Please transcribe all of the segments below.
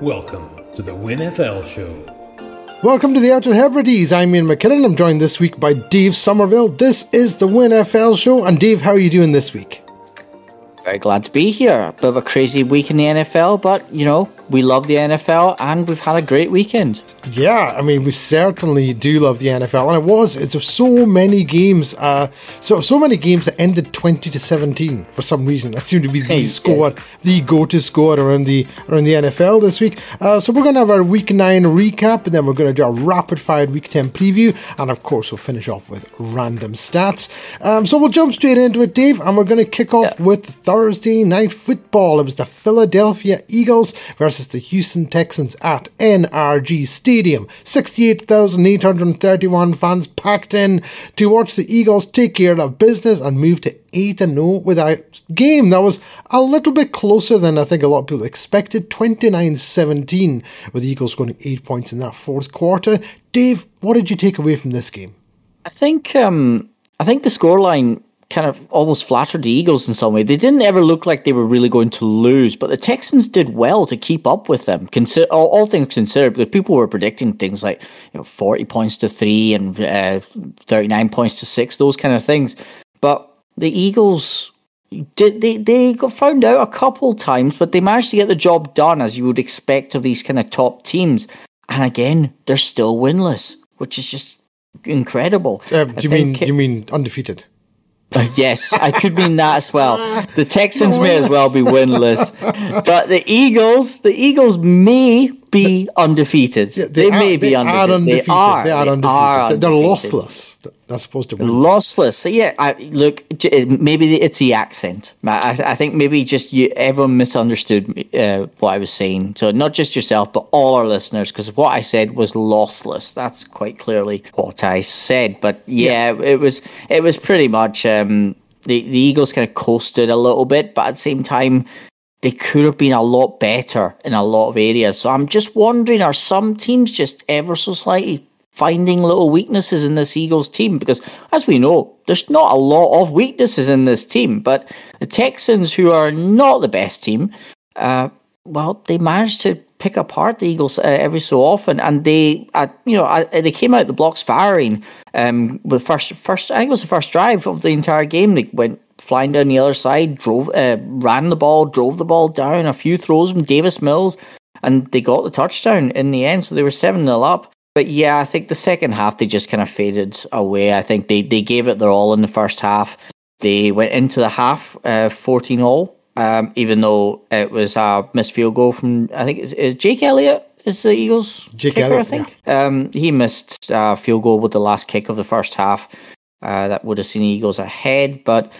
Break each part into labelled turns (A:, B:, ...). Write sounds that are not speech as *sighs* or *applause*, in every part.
A: Welcome to the WinFL Show.
B: Welcome to the Outer Hebrides. I'm Iain McKinnon. I'm joined this week by Dave Somerville. This is the WinFL Show. And Dave, how are you doing this week?
C: Very glad to be here. A bit of a crazy week in the NFL, but you know, we love the NFL and we've had a great weekend.
B: Yeah, I mean, we certainly do love the NFL, and it was. It's of so many games. Uh, so so many games that ended twenty to seventeen for some reason. That seemed to be the
C: Hey,
B: score, the go-to score around the around the NFL this week. Uh, so we're going to have our Week Nine recap, and then we're going to do a rapid-fire Week Ten preview, and of course we'll finish off with random stats. Um, so we'll jump straight into it, Dave, and we're going to kick off with Thursday night football. It was the Philadelphia Eagles versus the Houston Texans at NRG Stadium. 68,831 fans packed in to watch the Eagles take care of business and move to 8 0 with game that was a little bit closer than I think a lot of people expected 29 17, with the Eagles scoring 8 points in that fourth quarter. Dave, what did you take away from this game?
C: I think um, I think the scoreline kind of almost flattered the Eagles in some way. They didn't ever look like they were really going to lose, but the Texans did well to keep up with them. Consider all, all things considered, because people were predicting things like you know forty points to three and uh, thirty nine points to six, those kind of things. But the Eagles did they they got found out a couple times, but they managed to get the job done as you would expect of these kind of top teams. And again, they're still winless, which is just incredible.
B: Um, do you mean
C: think-
B: you mean undefeated?
C: Uh, yes, I could mean that as well. The Texans may as well be winless, but the Eagles, the Eagles may be undefeated.
B: Yeah,
C: they, may
B: are,
C: be
B: they
C: undefeated.
B: Are undefeated.
C: They are.
B: They are
C: They
B: undefeated.
C: are
B: They're- They're
C: undefeated.
B: lossless. They're supposed to win.
C: Lossless. Yeah, I, look, maybe it's the accent. I, I think maybe just you, everyone misunderstood uh, what I was saying. So not just yourself, but all our listeners, because what I said was lossless. That's quite clearly what I said. But yeah, it was it was pretty much um, the the Eagles kind of coasted a little bit, but at the same time. They could have been a lot better in a lot of areas. So I'm just wondering, are some teams just ever so slightly finding little weaknesses in this Eagles team because, as we know, there's not a lot of weaknesses in this team. But the Texans, who are not the best team, uh, well, they managed to pick apart the Eagles uh, every so often, and they, uh, you know, uh, they came out the blocks firing. Um, first, first, I think it was the first drive of the entire game. They went flying down the other side, drove, uh, ran the ball, drove the ball down, a few throws from Davis Mills, and they got the touchdown in the end. So they were seven 0 up. But yeah, I think the second half they just kind of faded away. I think they, they gave it their all in the first half. They went into the half uh, 14 all, um, even though it was a missed field goal from, I think, is, is Jake Elliott is the Eagles
B: Jake
C: kicker,
B: Elliott,
C: I think. Um, he missed a field goal with the last kick of the first half. Uh, that would have seen the Eagles ahead. But,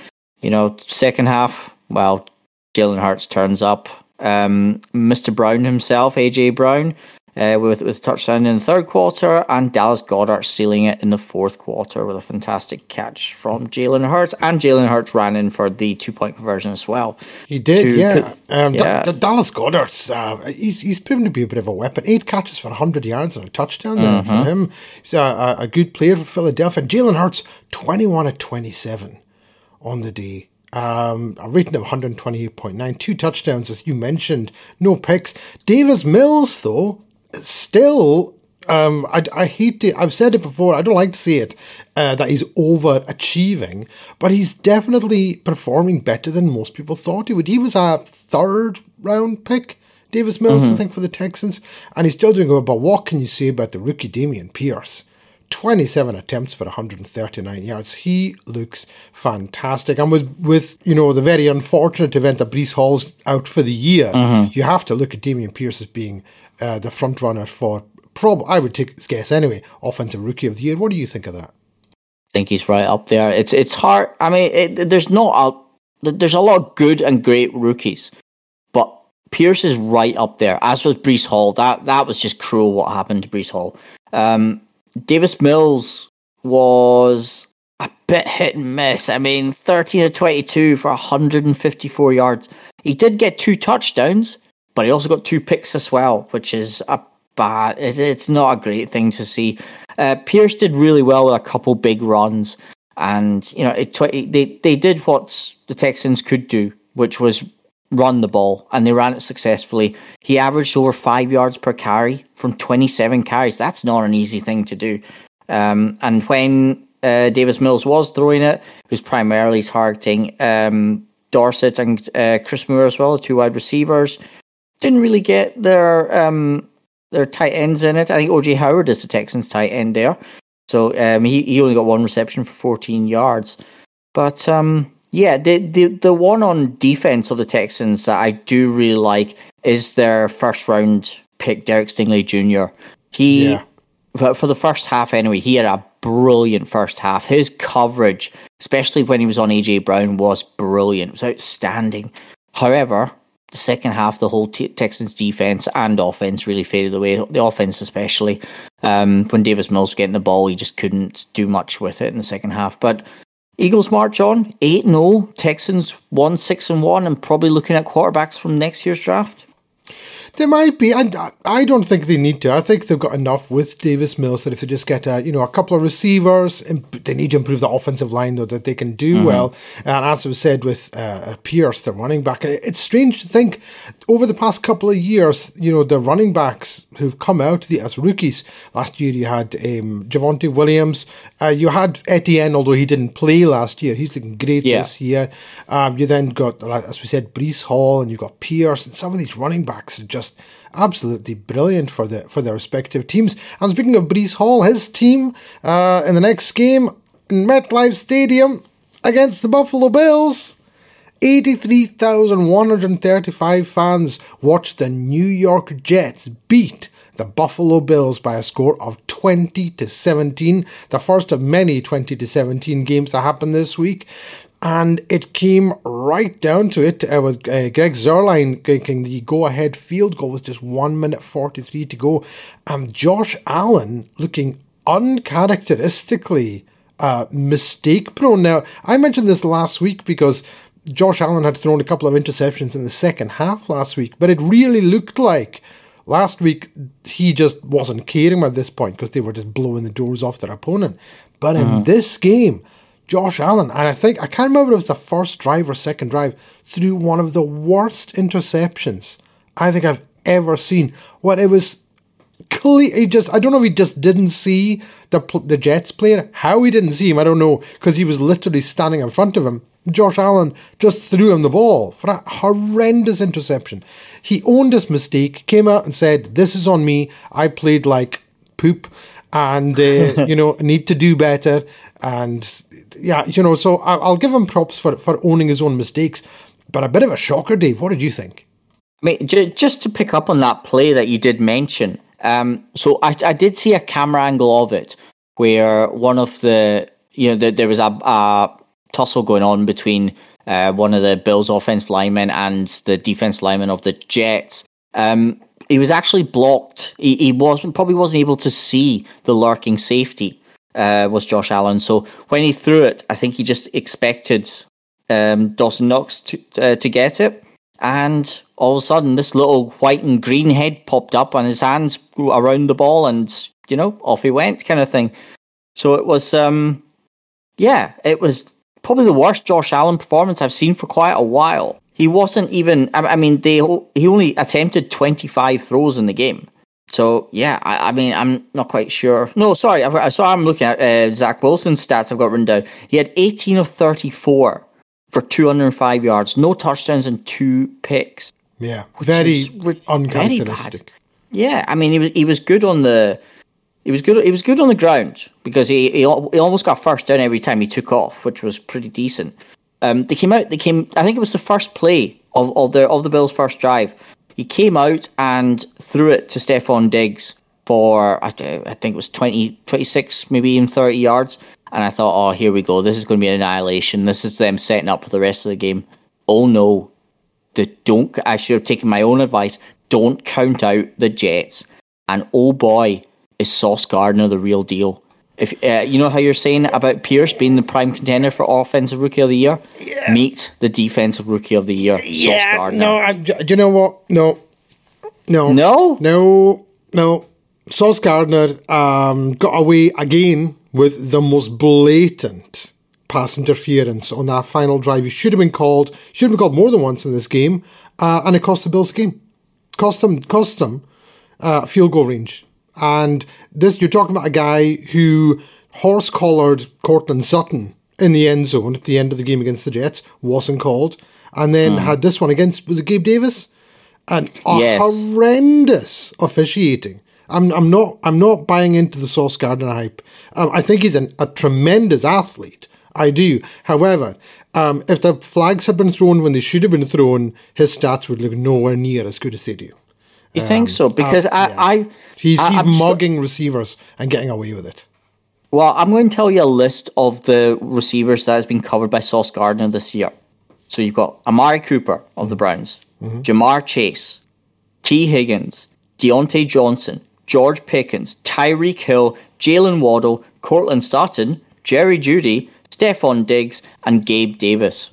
C: you know, second half, well, Jalen Hurts turns up. Um, Mr. Brown himself, AJ Brown, uh, with with a touchdown in the third quarter, and Dallas Goedert sealing it in the fourth quarter with a fantastic catch from Jalen Hurts, and Jalen Hurts ran in for the two point conversion as well.
B: He did,
C: to
B: yeah.
C: put-
B: Um,
C: yeah.
B: Da- Dallas Goedert's uh, he's he's proven to be a bit of a weapon. Eight catches for hundred yards and a touchdown there
C: Mm-hmm.
B: for him. He's a, a, a good player for Philadelphia. Jalen Hurts twenty one at twenty seven on the day. Um, a rating of 128.9, two touchdowns, as you mentioned, no picks. Davis Mills, though, still, um, I, I hate to, I've said it before, I don't like to say it, uh, that he's overachieving, but he's definitely performing better than most people thought he would. He was a third round pick, Davis Mills, I think, for the Texans, and he's still doing good. But what can you say about the rookie Dameon Pierce? 27 attempts for 139 yards. He looks fantastic. And with, with you know, the very unfortunate event that Breece Hall's out for the year, you have to look at Dameon Pierce as being uh, the front runner for, prob I would take guess anyway, offensive rookie of the year. What do you think of that?
C: I think he's right up there. It's it's hard. I mean, it, there's not a there's a lot of good and great rookies, but Pierce is right up there. As was Breece Hall. That that was just cruel what happened to Breece Hall. Um, Davis Mills was a bit hit and miss. I mean, 13 to 22 for 154 yards. He did get two touchdowns, but he also got two picks as well, which is a bad. It's not a great thing to see. Uh, Pierce did really well with a couple big runs, and you know, it, they they did what the Texans could do, which was run the ball, and they ran it successfully. He averaged over five yards per carry from 27 carries. That's not an easy thing to do. Um, and when uh, Davis Mills was throwing it, he was primarily targeting um, Dorsett and uh, Chris Moore as well, two wide receivers. Didn't really get their um, their tight ends in it. I think OJ Howard is the Texans' tight end there. So um, he, he only got one reception for 14 yards. But um, yeah, the, the the one on defense of the Texans that I do really like is their first round pick, Derek Stingley Jr. He yeah. for, for the first half anyway, he had a brilliant first half. His coverage, especially when he was on AJ Brown, was brilliant. It was outstanding. However, the second half, the whole t- Texans defense and offense really faded away. The offense, especially um, when Davis Mills was getting the ball, he just couldn't do much with it in the second half. But Eagles march on 8 0. Texans 1 6 and 1, and probably looking at quarterbacks from next year's draft.
B: There might be, and I don't think they need to. I think they've got enough with Davis Mills that if they just get a, you know a couple of receivers, they need to improve the offensive line though that they can do mm-hmm. well. And as was said with uh, Pierce, the running back, it's strange to think over the past couple of years, you know, the running backs who've come out the, as rookies. Last year you had um, Javonte Williams, uh, you had Etienne, although he didn't play last year. He's looking great yeah. this year. Um, you then got, as we said, Breece Hall, and you've got Pierce, and some of these running backs are just absolutely brilliant for the for their respective teams. And speaking of Breece Hall, his team uh, in the next game in MetLife Stadium against the Buffalo Bills. 83,135 fans watched the New York Jets beat the Buffalo Bills by a score of 20 to 17, the first of many 20 to 17 games that happened this week. And it came right down to it uh, with uh, Greg Zuerlein getting the go-ahead field goal with just one minute forty-three to go, and Josh Allen looking uncharacteristically uh, mistake prone. Now I mentioned this last week because Josh Allen had thrown a couple of interceptions in the second half last week, but it really looked like last week he just wasn't caring at this point because they were just blowing the doors off their opponent. But in uh-huh. this game Josh Allen, and I think I can't remember if it was the first drive or second drive, threw one of the worst interceptions I think I've ever seen. What it was clear, he just I don't know if he just didn't see the the Jets player. How he didn't see him, I don't know, because he was literally standing in front of him. Josh Allen just threw him the ball for a horrendous interception. He owned his mistake, came out and said, "This is on me. I played like poop." and uh, *laughs* you know need to do better and yeah, you know, so I'll give him props for for owning his own mistakes. But a bit of a shocker, Dave. What did you think?
C: I mean, just to pick up on that play that you did mention. Um, so I, I did see a camera angle of it where one of the you know the, there was a, a tussle going on between uh, one of the Bills' offense linemen and the defense lineman of the Jets. Um, he was actually blocked. He, he wasn't probably wasn't able to see the lurking safety uh, was Josh Allen. So when he threw it, I think he just expected um, Dawson Knox to uh, to get it, and all of a sudden this little white and green head popped up and his hands grew around the ball, and you know off he went, kind of thing. So it was, um, yeah, it was probably the worst Josh Allen performance I've seen for quite a while. He wasn't even. I, I mean, they he only attempted twenty five throws in the game. So yeah, I, I, mean, I'm not quite sure. No, sorry, I've, I saw I'm looking at uh, Zach Wilson's stats. I've got written down. He had 18 of 34 for 205 yards, no touchdowns and two picks.
B: Yeah, very re- uncharacteristic.
C: Very yeah, I mean, he was he was good on the he was good. He was good on the ground because he, he he almost got first down every time he took off, which was pretty decent. Um, they came out. They came. I think it was the first play of, of the of the Bills' first drive. He came out and threw it to Stefon Diggs for, I think it was 20, 26, maybe even 30 yards. And I thought, oh, here we go. This is going to be an annihilation. This is them setting up for the rest of the game. Oh no. The, don't, I should have taken my own advice. Don't count out the Jets. And oh boy, is Sauce Gardner the real deal. If uh, you know how you're saying about Pierce being the prime contender for offensive rookie of the year, yeah. meet the defensive rookie of the year.
B: Yeah, no, I, do you know what? No, no,
C: no,
B: no, no. Sauce Gardner um, got away again with the most blatant pass interference on that final drive. He should have been called. Should have been called more than once in this game, uh, and it cost the Bills game. Cost them. Cost them uh, field goal range. And this, you're talking about a guy who horse collared Courtland Sutton in the end zone at the end of the game against the Jets, wasn't called, and then had this one against was it Gabe Davis, and a
C: Yes.
B: horrendous officiating. I'm, I'm not I'm not buying into the Sauce Gardner hype. Um, I think he's an, a tremendous athlete. I do. However, um, if the flags had been thrown when they should have been thrown, his stats would look nowhere near as good as they do.
C: You think um, so? Because um,
B: yeah.
C: I, I,
B: He's
C: I-
B: he's
C: str-
B: mugging receivers and getting away with it.
C: Well, I'm going to tell you a list of the receivers that has been covered by Sauce Gardner this year. So you've got Amari Cooper of the Browns, mm-hmm. Ja'Marr Chase, Tee Higgins, Diontae Johnson, George Pickens, Tyreek Hill, Jaylen Waddle, Courtland Sutton, Jerry Jeudy, Stefon Diggs, and Gabe Davis.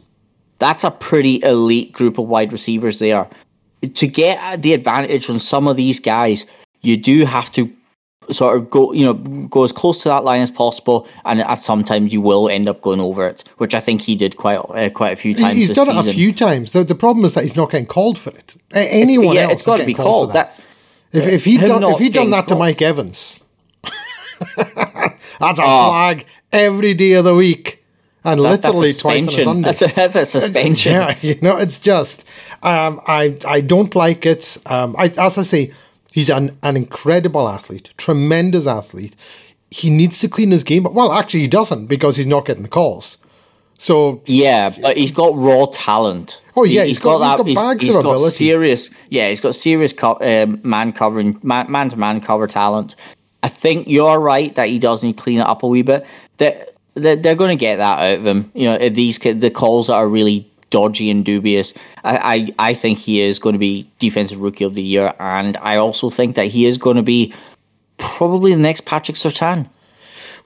C: That's a pretty elite group of wide receivers there. To get the advantage on some of these guys, you do have to sort of go, you know, go as close to that line as possible, and at sometimes you will end up going over it, which I think he did quite uh, quite a few times.
B: He's done it a few times. The, the problem is that he's not getting called for it. Anyone
C: yeah,
B: else
C: it's got to be
B: called
C: called.
B: that.
C: That
B: If, if he'd done if he'd done that to Mike Evans, *laughs* that's a
C: Oh.
B: flag every day of the week, and
C: that-
B: literally twice on a
C: suspension.
B: Sunday.
C: That's a, that's a *laughs* suspension.
B: Yeah, *laughs* you know, it's just um, I I don't like it. Um, I as I say, he's an an incredible athlete, tremendous athlete. He needs to clean his game, but well, actually, he doesn't because he's not getting the calls. So
C: Yeah, but he's got raw talent.
B: Oh, yeah,
C: He-
B: he's got- that. he's got bags
C: he's
B: of
C: got
B: ability.
C: serious. Yeah, he's got serious co- um, man covering, man to man cover talent. I think you're right that he does need to clean it up a wee bit. They're, they're, they're going to get that out of him. You know, these the calls that are really dodgy and dubious. I, I, I think he is going to be defensive rookie of the year, and I also think that he is going to be probably the next Patrick Surtain.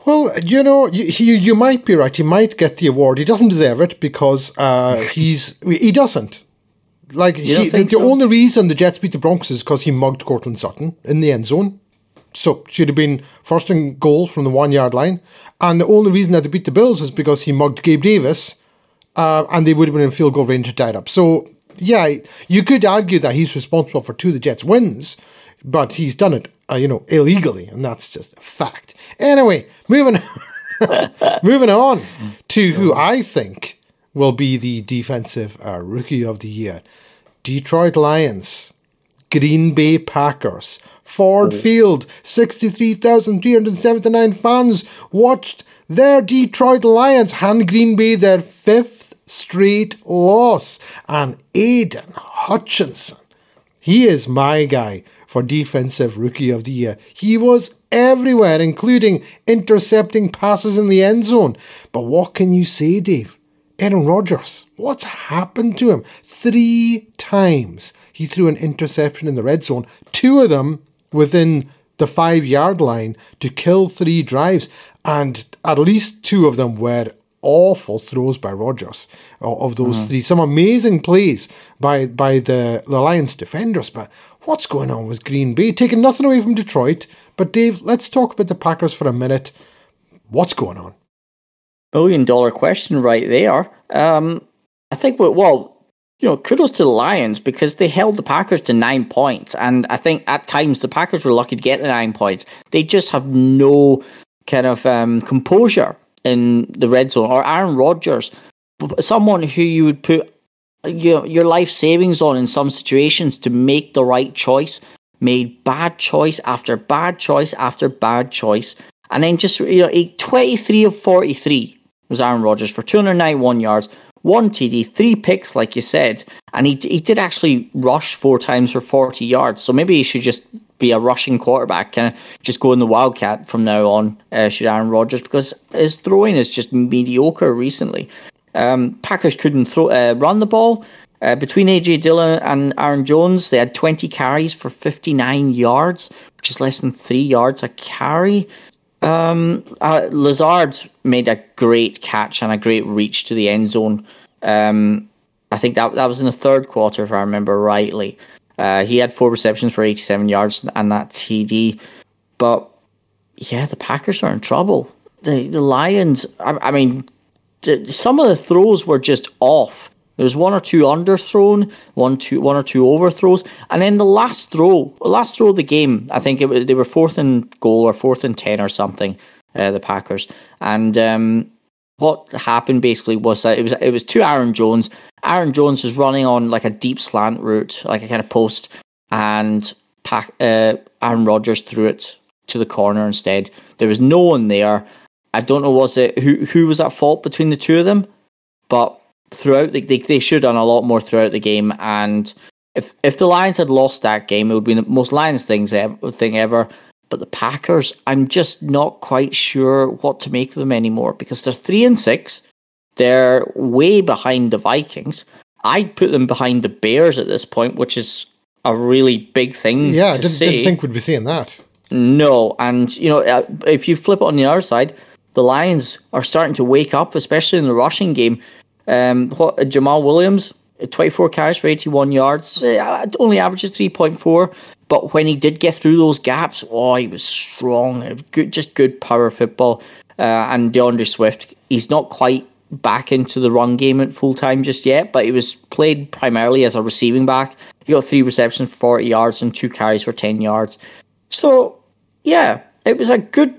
B: Well, you know, you, you might be right. He might get the award. He doesn't deserve it because uh, *laughs* he's he doesn't. Like he, the,
C: so?
B: only reason the Jets beat the Broncos is because he mugged Courtland Sutton in the end zone. So should have been first and goal from the one yard line. And the only reason that they beat the Bills is because he mugged Gabe Davis, uh, and they would have been in field goal range to tie it up. So yeah, you could argue that he's responsible for two of the Jets' wins, but he's done it, uh, you know, illegally, and that's just a fact. Anyway, moving *laughs* moving on to who I think will be the defensive uh, rookie of the year: Detroit Lions, Green Bay Packers. Ford mm-hmm. Field, 63,379 fans watched their Detroit Lions hand Green Bay their fifth straight loss. And Aidan Hutchinson, he is my guy for Defensive Rookie of the Year. He was everywhere, including intercepting passes in the end zone. But what can you say, Dave? Aaron Rodgers, what's happened to him? Three times he threw an interception in the red zone, two of them within the five yard line to kill three drives, and at least two of them were awful throws by Rodgers of those three. Some amazing plays by by the, the Lions defenders, but what's going on with Green Bay? Taking nothing away from Detroit. But Dave, let's talk about the Packers for a minute. What's going on?
C: million dollar question right there. Um, I think, well, you know, kudos to the Lions because they held the Packers to nine points. And I think at times the Packers were lucky to get the nine points. They just have no kind of um, composure in the red zone. Or Aaron Rodgers, someone who you would put you know, your life savings on in some situations to make the right choice, made bad choice after bad choice after bad choice. And then just, you know, 23 of 43 was Aaron Rodgers for 291 yards, one TD, three picks, like you said. And he, he did actually rush four times for 40 yards. So maybe he should just be a rushing quarterback, kind of just go in the Wildcat from now on, uh, should Aaron Rodgers, because his throwing is just mediocre recently. Um, Packers couldn't throw uh, run the ball. Uh, between AJ Dillon and Aaron Jones, they had 20 carries for 59 yards, which is less than three yards a carry. Um, uh, Lazard made a great catch and a great reach to the end zone. Um, I think that that was in the third quarter, if I remember rightly. Uh, he had four receptions for 87 yards and that TD. But yeah, the Packers are in trouble. The the Lions, I, I mean, some of the throws were just off. There was one or two underthrown, one two one or two overthrows, and then the last throw, last throw of the game, I think it was they were fourth in goal or fourth and ten or something, uh, the Packers, and um, what happened basically was that it was it was to Aaron Jones. Aaron Jones was running on like a deep slant route, like a kind of post, and Pack, uh, Aaron Rodgers threw it to the corner instead. There was no one there. I don't know was it who who was at fault between the two of them, but throughout the, they they should have done a lot more throughout the game. And if if the Lions had lost that game, it would be the most Lions things ever, thing ever. But the Packers, I'm just not quite sure what to make of them anymore because they're three and six. They're way behind the Vikings. I'd put them behind the Bears at this point, which is a really big thing.
B: Yeah, I didn't, didn't, think we'd be seeing that.
C: No, and you know, uh, if you flip it on the other side, the Lions are starting to wake up, especially in the rushing game. Um, what Jamaal Williams, 24 carries for 81 yards, uh, only averages 3.4. But when he did get through those gaps, oh, he was strong. Good, just good power football. Uh, and D'Andre Swift, he's not quite back into the run game at full time just yet, but he was played primarily as a receiving back. He got three receptions for 40 yards and two carries for 10 yards. So, yeah, it was a good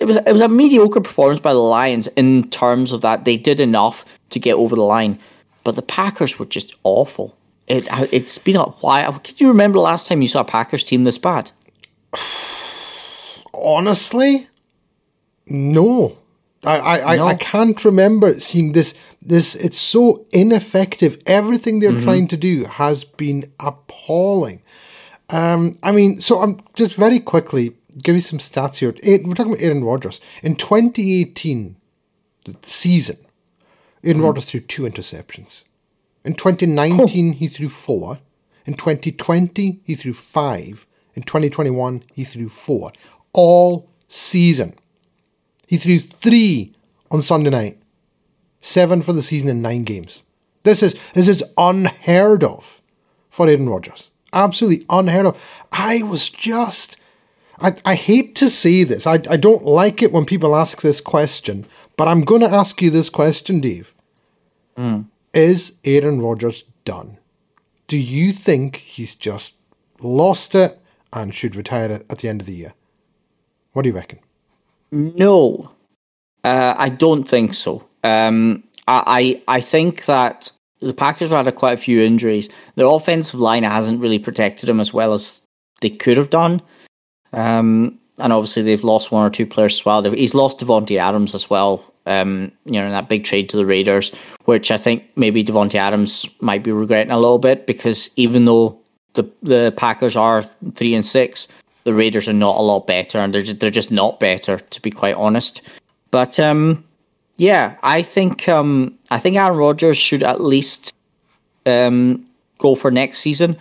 C: it was it was a mediocre performance by the Lions in terms of that they did enough to get over the line, but the Packers were just awful. It it's been a while. Can you remember the last time you saw a Packers team this bad? *sighs*
B: Honestly, no. I, I, no. I, I can't remember seeing this this it's so ineffective. Everything they're mm-hmm. trying to do has been appalling. Um, I mean, so I'm just very quickly give you some stats here. We're talking about Aaron Rodgers. In 2018, the season, Aaron mm-hmm. Rodgers threw two interceptions. In 2019, oh. he threw four. In 2020, he threw five. In 2021, he threw four. All season. He threw three on Sunday night. Seven for the season in nine games. This is this is unheard of for Aaron Rodgers. Absolutely unheard of. I was just I, I hate to say this. I, I don't like it when people ask this question, but I'm going to ask you this question, Dave. Mm. Is Aaron Rodgers done? Do you think he's just lost it and should retire at the end of the year? What do you reckon?
C: No, uh, I don't think so. Um, I, I I think that the Packers have had quite a few injuries. Their offensive line hasn't really protected them as well as they could have done. Um, and obviously they've lost one or two players as well. He's lost Davante Adams as well. Um, you know, in that big trade to the Raiders, which I think maybe Davante Adams might be regretting a little bit because even though the the Packers are three and six, the Raiders are not a lot better, and they're just, they're just not better to be quite honest. But um, yeah, I think um, I think Aaron Rodgers should at least um, go for next season.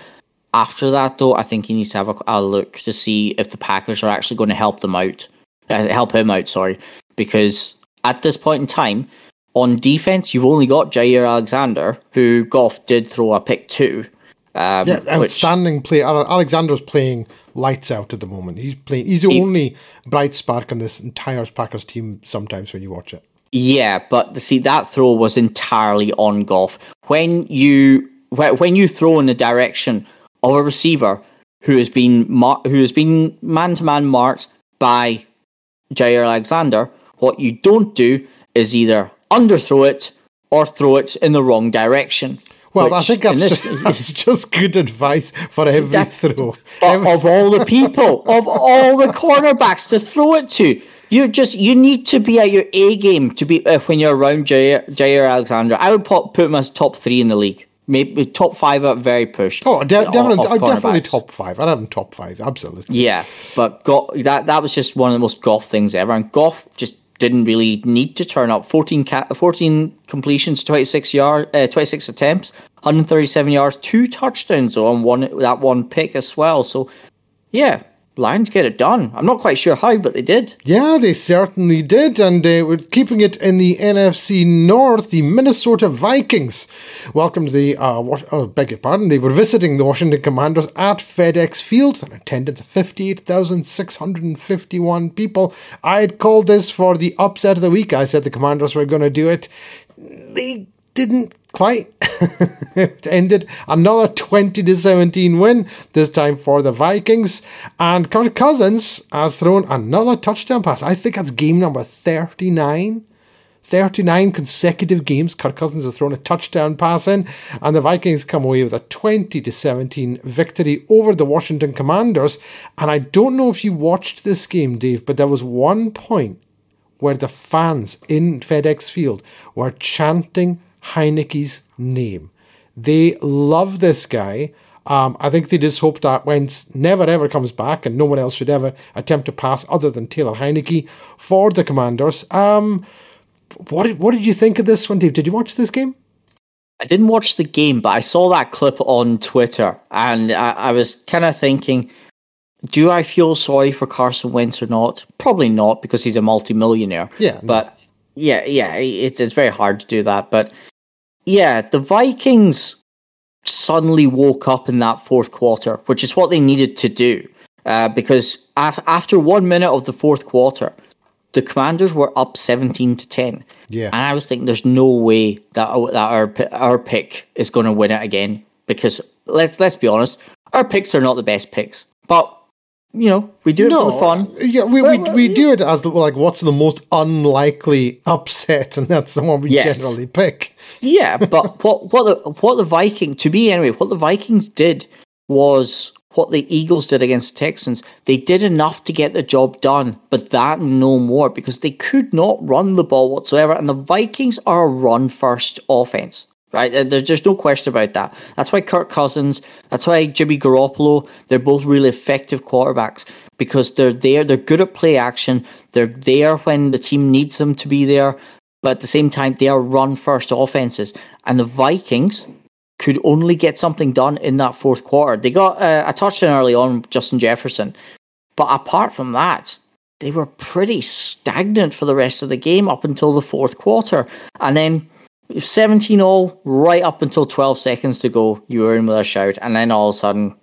C: After that, though, I think he needs to have a, a look to see if the Packers are actually going to help them out, uh, help him out. Sorry, because at this point in time, on defense, you've only got Jaire Alexander, who Goff did throw a pick to.
B: Um, yeah, outstanding which, play. Alexander's playing lights out at the moment. He's playing. He's the he, only bright spark on this entire Packers team. Sometimes when you watch it.
C: Yeah, but see that throw was entirely on Goff. When you when you throw in the direction of a receiver who has been mar- who has been man to man marked by Jaire Alexander, what you don't do is either underthrow it or throw it in the wrong direction.
B: Well, I think that's, this, just, *laughs* that's just good advice for every throw.
C: Every- of all the people, of all the cornerbacks to throw it to, you just you need to be at your A game to be uh, when you're around Jaire, Jaire Alexander. I would put, put him as top three in the league maybe top five are very pushed.
B: Oh, de- definitely, off, definitely top five. I'd have him top five, absolutely.
C: Yeah, but Goff, that that was just one of the most Goff things ever, and Goff just didn't really need to turn up. 14, ca- 14 completions, twenty six yard, uh, twenty six attempts, one hundred thirty seven yards, two touchdowns on one that one pick as well. So, yeah, Lions get it done. I'm not quite sure how, but they did.
B: Yeah, they certainly did, and uh, we're keeping it in the NFC North. The Minnesota Vikings welcomed the. Uh, oh, beg your pardon. They were visiting the Washington Commanders at FedEx Field, and and fifty-one people. I had called this for the upset of the week. I said the Commanders were going to do it. They didn't quite. *laughs* End it ended another 20 to 17 win, this time for the Vikings. And Kirk Cousins has thrown another touchdown pass. I think that's game number 39. 39 consecutive games, Kirk Cousins has thrown a touchdown pass in, and the Vikings come away with a 20 to 17 victory over the Washington Commanders. And I don't know if you watched this game, Dave, but there was one point where the fans in FedEx Field were chanting Heinicke's name. They love this guy. Um, I think they just hope that Wentz never ever comes back and no one else should ever attempt to pass other than Taylor Heinicke for the Commanders. Um, what did, what did you think of this one, Dave? Did you watch this game?
C: I didn't watch the game, but I saw that clip on Twitter and I, I was kind of thinking, do I feel sorry for Carson Wentz or not? Probably not because he's a multimillionaire.
B: Yeah.
C: But yeah, yeah, it's, it's very hard to do that. But yeah, the Vikings suddenly woke up in that fourth quarter, which is what they needed to do. Uh, because af- after one minute of the fourth quarter, the Commanders were up seventeen to ten.
B: Yeah,
C: and I was thinking, there's no way that that our our pick is going to win it again. Because let's let's be honest, our picks are not the best picks, but you know, we do it no, for the fun.
B: Yeah, we, we, we do it as like what's the most unlikely upset, and that's the one we yes. generally pick.
C: Yeah, *laughs* but what what the what the Viking to me anyway, what the Vikings did was what the Eagles did against the Texans. They did enough to get the job done, but that no more because they could not run the ball whatsoever. And the Vikings are a run first offense right? There's just no question about that. That's why Kirk Cousins, that's why Jimmy Garoppolo, they're both really effective quarterbacks because they're there, they're good at play action, they're there when the team needs them to be there, but at the same time, they are run first offenses. And the Vikings could only get something done in that fourth quarter. They got uh, a touchdown early on, Justin Jefferson, but apart from that, they were pretty stagnant for the rest of the game up until the fourth quarter. And then 17 all right up until 12 seconds to go. You were in with a shout, and then all of a sudden,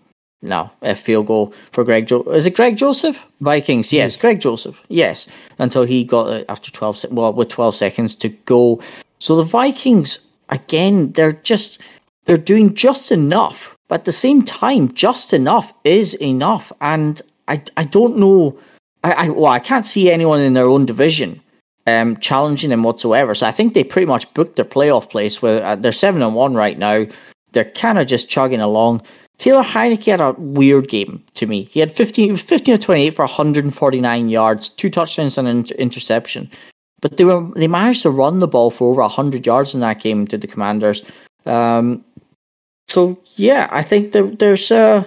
C: no, a field goal for Greg. Jo- is it Greg Joseph? Vikings, yes, yes. Greg Joseph, yes. Until he got it after 12, se- well, with 12 seconds to go. So the Vikings, again, they're just they're doing just enough, but at the same time, just enough is enough. And I I don't know. I, I well, I can't see anyone in their own division um, challenging them whatsoever. So I think they pretty much booked their playoff place. Where uh, they're seven and one right now. They're kind of just chugging along. Taylor Heinicke had a weird game to me. He had 15, 15 or 28 for 149 yards, two touchdowns and an inter- interception. But they were they managed to run the ball for over 100 yards in that game to the Commanders. Um, so yeah, I think there, there's uh,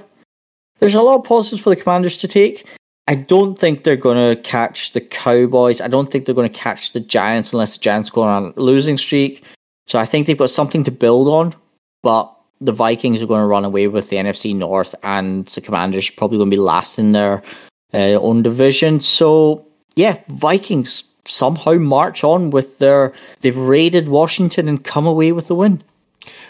C: there's a lot of positives for the Commanders to take. I don't think they're going to catch the Cowboys. I don't think they're going to catch the Giants unless the Giants go on a losing streak. So I think they've got something to build on. But the Vikings are going to run away with the NFC North, and the Commanders are probably going to be last in their uh, own division. So yeah, Vikings somehow march on with their. They've raided Washington and come away with the win.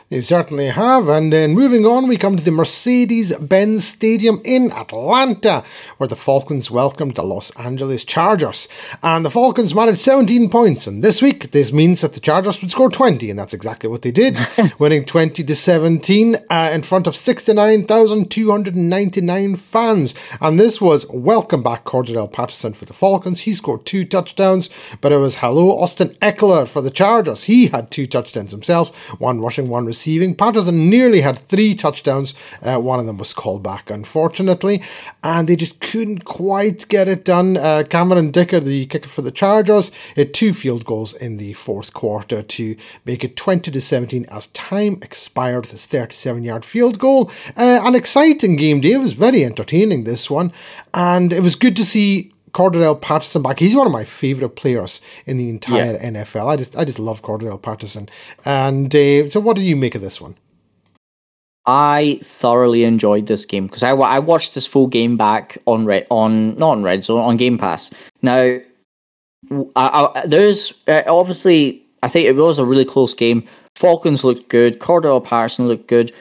B: They certainly have. And then moving on, we come to the Mercedes Benz Stadium in Atlanta, where the Falcons welcomed the Los Angeles Chargers. And the Falcons managed 17 points. And this week, this means that the Chargers would score 20. And that's exactly what they did, *laughs* winning 20 to 17 uh, in front of 69,299 fans. And this was welcome back Cordarrelle Patterson for the Falcons. He scored two touchdowns, but it was hello Austin Ekeler for the Chargers. He had two touchdowns himself, one rushing, one receiving receiving. Patterson nearly had three touchdowns. Uh, one of them was called back, unfortunately, and they just couldn't quite get it done. Uh, Cameron Dicker, the kicker for the Chargers, had two field goals in the fourth quarter to make it 20 to 17 as time expired with his 37 yard field goal. Uh, an exciting game, Dave. It was very entertaining, this one, and it was good to see Cordarrelle Patterson back. He's one of my favorite players in the entire yeah. NFL. I just I just love Cordarrelle Patterson. And uh, so, what do you make of this one?
C: I thoroughly enjoyed this game because I, I watched this full game back on red on not on red zone on Game Pass. Now, I, I, there's uh, obviously I think it was a really close game. Falcons looked good. Cordarrelle Patterson looked good,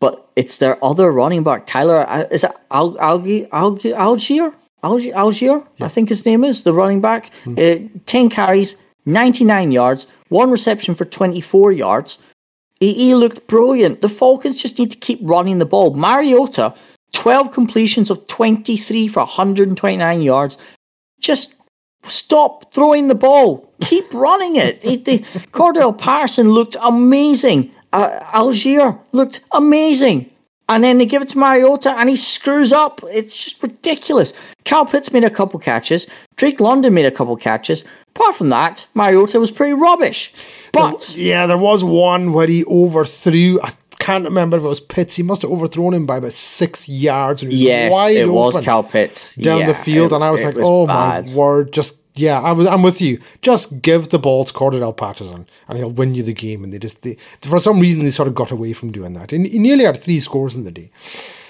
C: but it's their other running back, Tyler. uh, Is it Al, Allgeier? Allgeier? Allgeier? Allgeier? Allgeier? I think his name is the running back. Uh, Ten carries, ninety nine yards, one reception for twenty four yards. He, he looked brilliant. The Falcons just need to keep running the ball. Mariota, 12 completions of 23 for 129 yards. Just stop throwing the ball. Keep *laughs* running it. He, the, Cordell Parson looked amazing. Uh, Allgeier looked amazing. And then they give it to Mariota and he screws up. It's just ridiculous. Cal Pitts made a couple catches. Drake London made a couple catches. Apart from that, Mariota was pretty rubbish. But
B: Yeah, there was one where he overthrew. I can't remember if it was Pitts. He must have overthrown him by about six yards. And was
C: yes, it was Cal Pitts
B: down
C: Yeah,
B: the field,
C: it-
B: and I was like, "Oh my word!" Just yeah, I was. I'm with you. Just give the ball to Cordell Patterson, and he'll win you the game. And they just they, for some reason they sort of got away from doing that. And he nearly had three scores in the day.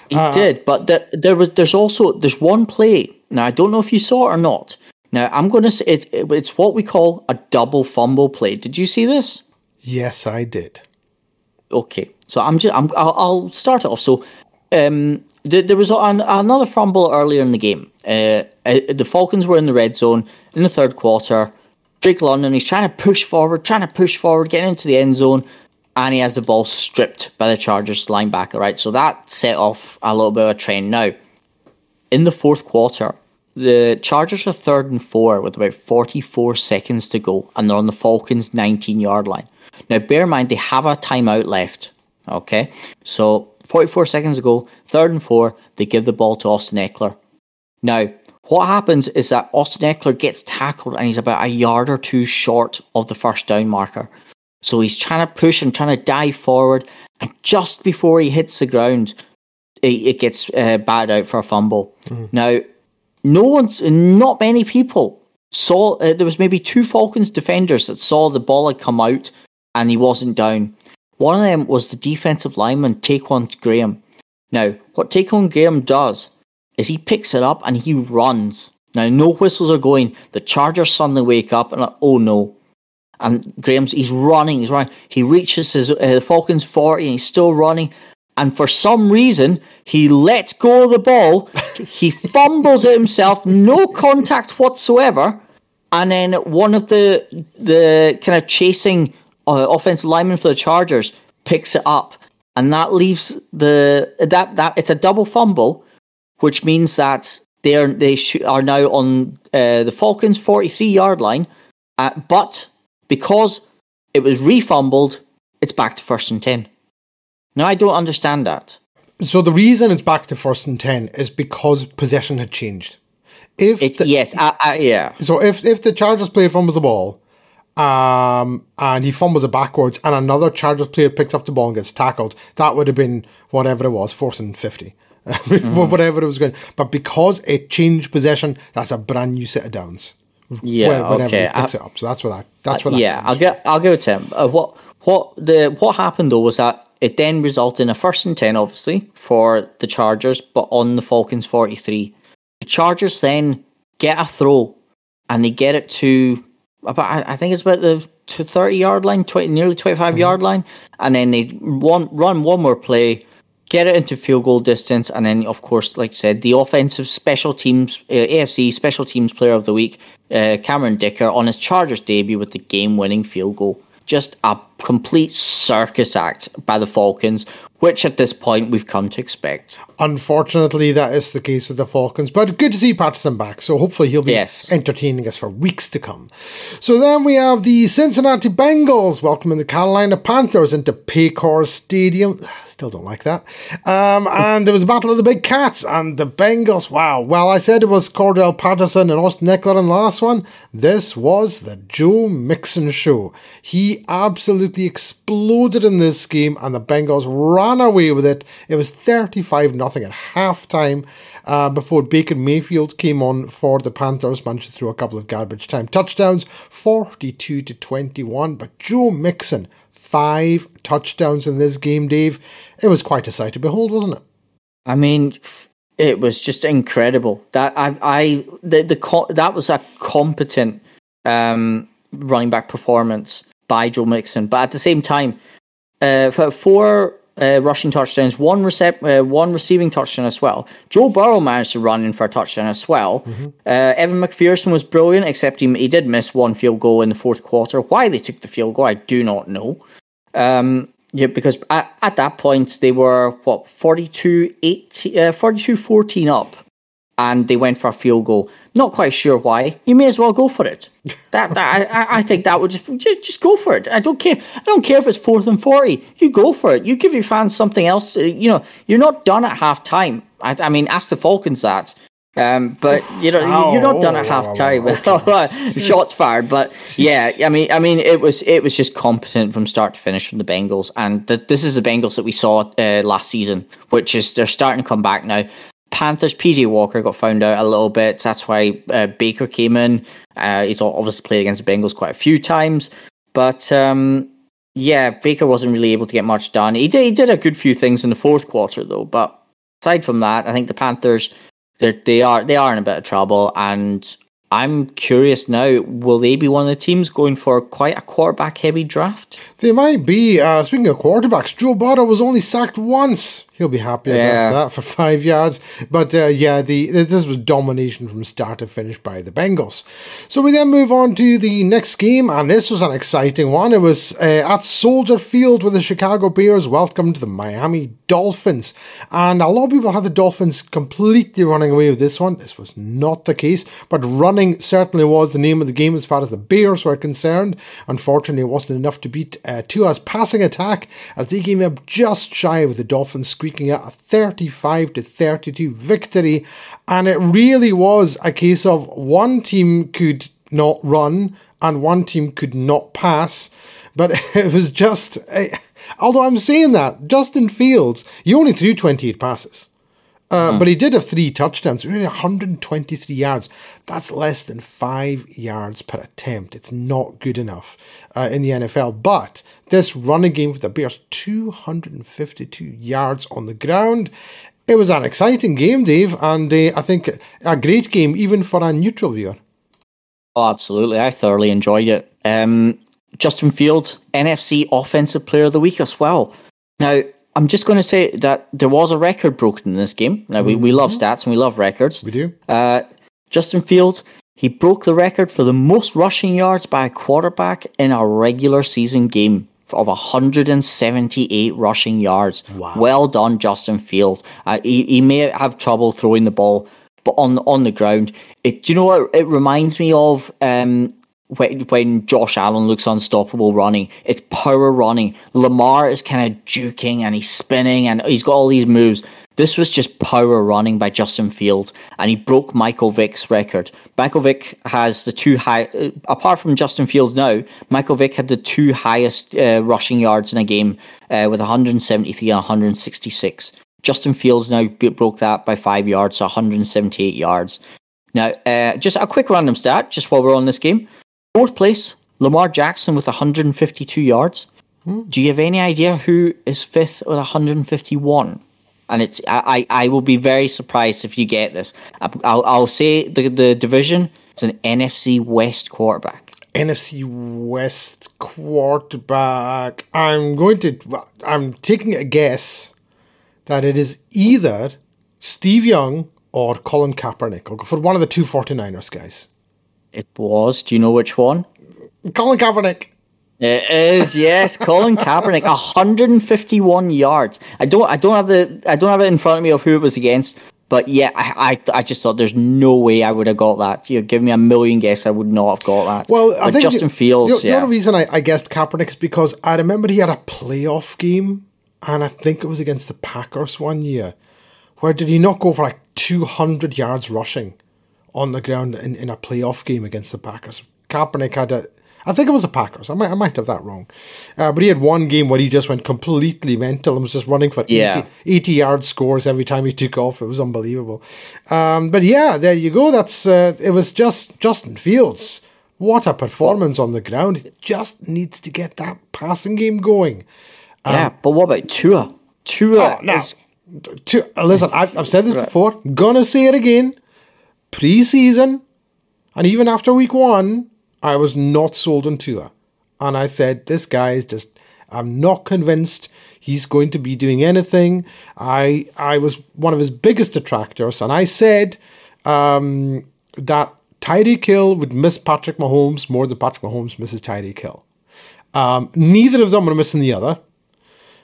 C: He
B: Uh,
C: did, but there, there was there's also there's one play. Now I don't know if you saw it or not. Now I'm going to say it, it, it's what we call a double fumble play. Did you see this?
B: Yes, I did.
C: Okay, so I'm just I'm I'll, I'll start it off. So um, there, was an, another fumble earlier in the game. Uh, uh, the Falcons were in the red zone in the third quarter. Drake London, he's trying to push forward, trying to push forward, getting into the end zone, and he has the ball stripped by the Chargers linebacker. Right, so that set off a little bit of a trend. Now, in the fourth quarter, the Chargers are third and four with about 44 seconds to go, and they're on the Falcons' 19 yard line. Now, bear in mind, they have a timeout left. Okay, so 44 seconds ago, third and four, they give the ball to Austin Ekeler. Now, what happens is that Austin Ekeler gets tackled and he's about a yard or two short of the first down marker. So he's trying to push and trying to dive forward, and just before he hits the ground, it, it gets uh, batted out for a fumble. Now, no one's, not many people saw. Uh, there was maybe two Falcons defenders that saw the ball had come out, and he wasn't down. One of them was the defensive lineman Ta'Quon Graham. Now, what Ta'Quon Graham does is he picks it up and he runs. Now, no whistles are going. The Chargers suddenly wake up and oh no. And Graham's he's running, he's running. He reaches his uh, the Falcons forty and he's still running. And for some reason, he lets go of the ball. *laughs* he fumbles it himself, no contact whatsoever. And then one of the the kind of chasing uh, offensive lineman for the Chargers picks it up, and that leaves the that that it's a double fumble, which means that they are they sh- are now on uh, the Falcons' forty three yard line, uh, but because it was refumbled, it's back to first and ten. Now I don't understand that.
B: So the reason it's back to first and ten is because possession had changed. If
C: It,
B: the,
C: yes, I, I, yeah,
B: so, if if the Chargers player fumbles the ball, um, and he fumbles it backwards, and another Chargers player picks up the ball and gets tackled, that would have been whatever it was, fourth and fifty, *laughs* whatever it was going. But because it changed possession, that's a brand new set of downs.
C: Yeah,
B: whenever
C: okay.
B: he picks
C: I-
B: it up, so that's what that that's what that
C: yeah, I'll get I'll give it to him. Uh, what what the what happened though was that it then resulted in a first and ten, obviously for the Chargers, but on the Falcons forty three. The Chargers then get a throw, and they get it to about I- think it's about the thirty yard line, 20, nearly twenty yard line, and then they one run one more play. Get it into field goal distance, and then, of course, like I said, the offensive special teams, uh, AFC special teams player of the week, uh, Cameron Dicker, on his Chargers debut with the game winning field goal. Just a complete circus act by the Falcons, which at this point we've come to expect.
B: Unfortunately, that is the case with the Falcons, but good to see Patterson back. So hopefully he'll be
C: Yes.
B: entertaining us for weeks to come. So then we have the Cincinnati Bengals welcoming the Carolina Panthers into Paycor Stadium. Still don't like that. Um, and there was a battle of the big cats and the Bengals. Wow. Well, I said it was Cordell Patterson and Austin Ekeler in the last one. This was the Joe Mixon show. He absolutely exploded in this game and the Bengals ran away with it. It was 35 nothing at halftime uh, before Baker Mayfield came on for the Panthers, managed to throw a couple of garbage time touchdowns, 42 to 21. But Joe Mixon, five touchdowns in this game, Dave. It was quite a sight to behold, wasn't it?
C: I mean, it was just incredible. That I, I the the that was a competent um, running back performance by Joe Mixon, but at the same time, uh, for four uh, rushing touchdowns, one recep- uh, one receiving touchdown as well. Joe Burrow managed to run in for a touchdown as well. Mm-hmm. Uh, Evan McPherson was brilliant, except he, he did miss one field goal in the fourth quarter. Why they took the field goal, I do not know. Um, yeah, because at, at that point they were what 42 18, uh, 42 14 up and they went for a field goal. Not quite sure why. You may as well go for it. *laughs* That, that I, I think that would just, just just go for it. I don't care. I don't care if it's fourth and forty. You go for it. You give your fans something else. Uh, you know, you're not done at half time. I, I mean, ask the Falcons that. Um, but you know, oh, you're not done at oh, half time. Okay. Shots fired, but yeah, I mean, I mean, it was it was just competent from start to finish from the Bengals, and the, this is the Bengals that we saw uh, last season, which is they're starting to come back now. Panthers, PJ Walker got found out a little bit. That's why uh, Baker came in. Uh, he's obviously played against the Bengals quite a few times, but um, yeah, Baker wasn't really able to get much done. He did, he did a good few things in the fourth quarter though, but aside from that, I think the Panthers they are they are in a bit of trouble, and I'm curious now. Will they be one of the teams going for quite a quarterback heavy draft?
B: They might be. Uh, speaking of quarterbacks, Joe Burrow was only sacked once he'll be happy yeah. about that for *laughs* five yards. But uh, yeah, the this was domination from start to finish by the Bengals. So we then move on to the next game, and this was an exciting one. It was uh, at Soldier Field where the Chicago Bears welcomed the Miami Dolphins, and a lot of people had the Dolphins completely running away with this one. This was not the case, but running certainly was the name of the game as far as the Bears were concerned. Unfortunately, it wasn't enough to beat uh, Tua's passing attack as they came up just shy with the Dolphins squeaking out a 35 to 32 victory. And it really was a case of one team could not run and one team could not pass. But *laughs* it was just, eh, although I'm saying that, Justin Fields, he only threw 28 passes. Uh, mm. But he did have three touchdowns, really 123 yards. That's less than five yards per attempt. It's not good enough uh, in the NFL. But this running game for the Bears, 252 yards on the ground. It was an exciting game, Dave, and uh, I think a great game even for a neutral viewer.
C: Oh, absolutely. I thoroughly enjoyed it. Um, Justin Fields, NFC Offensive Player of the Week as well. Now, I'm just going to say that there was a record broken in this game. Now, we, mm-hmm. we love mm-hmm. stats and we love records.
B: We do.
C: Uh, Justin Fields, he broke the record for the most rushing yards by a quarterback in a regular season game of 178 rushing yards. Wow. Well done, Justin Fields. Uh, he, he may have trouble throwing the ball, but on on the ground, it. Do you know what it reminds me of? Um, when, when Josh Allen looks unstoppable running, it's power running. Lamar is kind of juking and he's spinning and he's got all these moves. This was just power running by Justin Field, and he broke Michael Vick's record. Michael Vick has the two high, uh, apart from Justin Fields now, Michael Vick had the two highest uh, rushing yards in a game uh, with 173 and 166. Justin Fields now broke that by five yards, so 178 yards. Now, uh, just a quick random stat, just while we're on this game. Fourth place, Lamar Jackson with 152 yards. Hmm. Do you have any idea who is fifth with 151? And it's I, I will be very surprised if you get this. I'll, I'll say the the division is an NFC West quarterback.
B: NFC West quarterback. I'm going to. I'm taking a guess that it is either Steve Young or Colin Kaepernick. I'll go for one of the two 49ers guys.
C: It was. Do you know which one?
B: Colin Kaepernick.
C: It is yes, Colin Kaepernick, 151 yards. I don't, I don't have the, I don't have it in front of me of who it was against, but yeah, I, I, I just thought there's no way I would have got that. You know, give me a million guesses, I would not have got that.
B: Well, I think
C: Justin Fields.
B: The,
C: yeah.
B: the only reason I, I guessed Kaepernick is because I remember he had a playoff game, and I think it was against the Packers one year, where did he not go for like 200 yards rushing? On the ground in, in a playoff game against the Packers. Kaepernick had a, I think it was the Packers. I might, I might have that wrong. Uh, but he had one game where he just went completely mental and was just running for
C: yeah.
B: 80, 80 yard scores every time he took off. It was unbelievable. Um, but yeah, there you go. That's uh, it was just Justin Fields What a performance on the ground. He just needs to get that passing game going.
C: yeah, but what about Tua? Tua
B: Oh, no.
C: is
B: listen, I've, I've said this before. Gonna say it again. Pre-season, and even after week one, I was not sold on Tua, and I said this guy is just. I'm not convinced he's going to be doing anything. I I was one of his biggest detractors, and I said um, that Tyreek Hill would miss Patrick Mahomes more than Patrick Mahomes misses Tyreek Hill. Um, neither of them are missing the other.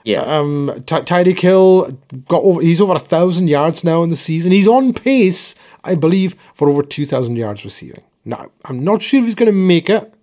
C: Yeah.
B: Um, Ty- Tyreek Hill got over. He's over a thousand yards now in the season. He's on pace, I believe, for over two thousand yards receiving. Now, I'm not sure if he's going to make it,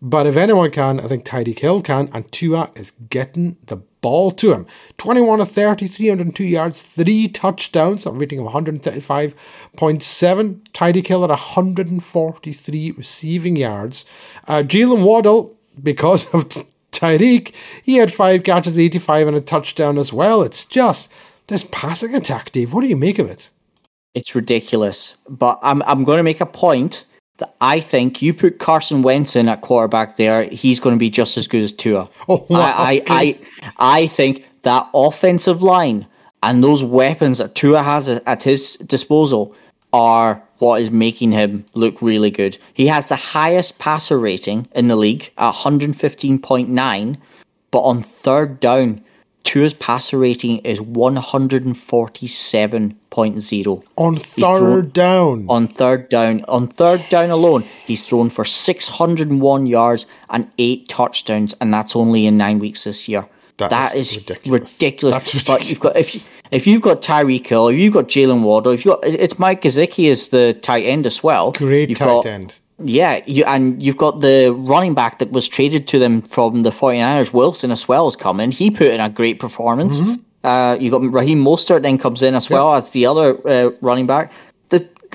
B: but if anyone can, I think Tyreek Hill can, and Tua is getting the ball to him. 21 of 30, 302 yards, three touchdowns, a rating of 135.7. Tyreek Hill at 143 receiving yards. Uh, Jaylen Waddle, because *laughs* of Tyreek, he had five catches, 85, and a touchdown as well. It's just this passing attack, Dave. What do you make of it?
C: It's ridiculous. But I'm I'm going to make a point that I think you put Carson Wentz in at quarterback there, he's going to be just as good as Tua.
B: Oh, wow,
C: I. I, I I think that offensive line and those weapons that Tua has at his disposal are what is making him look really good. He has the highest passer rating in the league at 115.9, but on third down, Tua's passer rating is 147.0
B: On
C: He's thrown-
B: third down.
C: on third down. On third down alone, he's thrown for 601 yards and eight touchdowns, and that's only in nine weeks this year.
B: That
C: that
B: is
C: is,
B: ridiculous.
C: ridiculous.
B: That's
C: But you've got if you, if you've got Tyreek Hill, if you've got Jaylen Waddle, if you've got it's Mike Gesicki as the tight end as well.
B: Great
C: You've
B: tight
C: got-
B: end.
C: Yeah, you, and you've got the running back that was traded to them from the 49ers, Wilson, as well as coming. He put in a great performance.
B: Mm-hmm.
C: Uh, you got Raheem Mostert then comes in as well as the other uh, running back.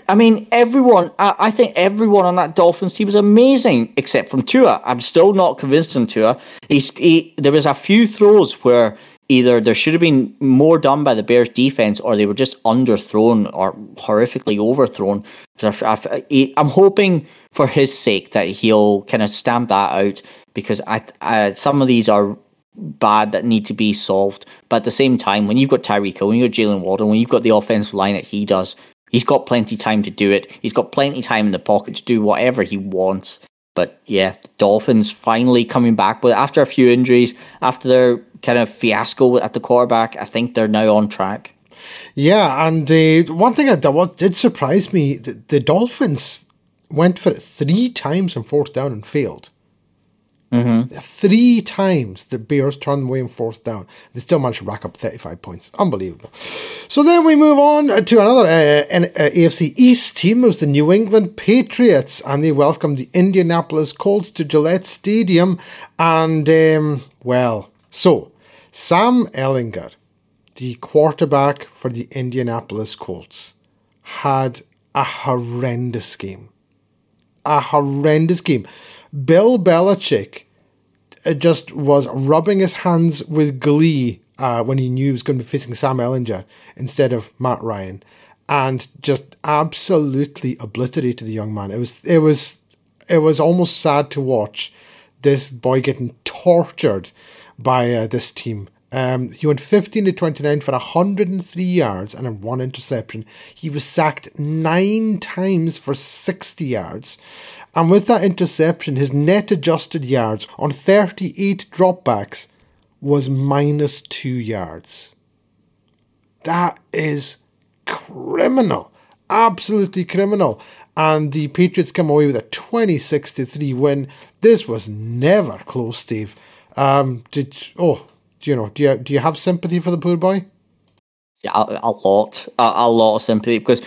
C: I mean, everyone, I, I think everyone on that Dolphins team was amazing except from Tua. I'm still not convinced on Tua. He's, he, there was a few throws where either there should have been more done by the Bears defense or they were just underthrown or horrifically overthrown. I- I'm hoping for his sake that he'll kind of stamp that out because I, I some of these are bad that need to be solved. But at the same time, when you've got Tyreek when you've got Jaylen Waddle, when you've got the offensive line that he does, he's got plenty time to do it. He's got plenty time in the pocket to do whatever he wants. But yeah, the Dolphins finally coming back. But after a few injuries, after their kind of fiasco at the quarterback, I think they're now on track.
B: Yeah, and uh, one thing that what did surprise me, the, the Dolphins went for it three times on fourth down and failed. Mm-hmm. Three times the Bears turned away on fourth down. They still managed to rack up 35 points. Unbelievable. So then we move on to another uh, N- uh, AFC East team. It was the New England Patriots, and they welcomed the Indianapolis Colts to Gillette Stadium. And, um, well, so Sam Ehlinger, the quarterback for the Indianapolis Colts, had a horrendous game. A horrendous game. Bill Belichick uh, just was rubbing his hands with glee uh, when he knew he was going to be facing Sam Ehlinger instead of Matt Ryan, and just absolutely obliterated the young man. It was it was it was almost sad to watch this boy getting tortured by uh, this team. Um, he went 15 to 29 for 103 yards and one interception. He was sacked nine times for 60 yards. And with that interception, his net adjusted yards on 38 dropbacks was minus two yards. That is criminal. Absolutely criminal. And the Patriots come away with a 26 to 3 win. This was never close, Steve. Um, did oh, you know? Do you do you have sympathy for the poor boy?
C: Yeah, a, a lot, a, a lot of sympathy because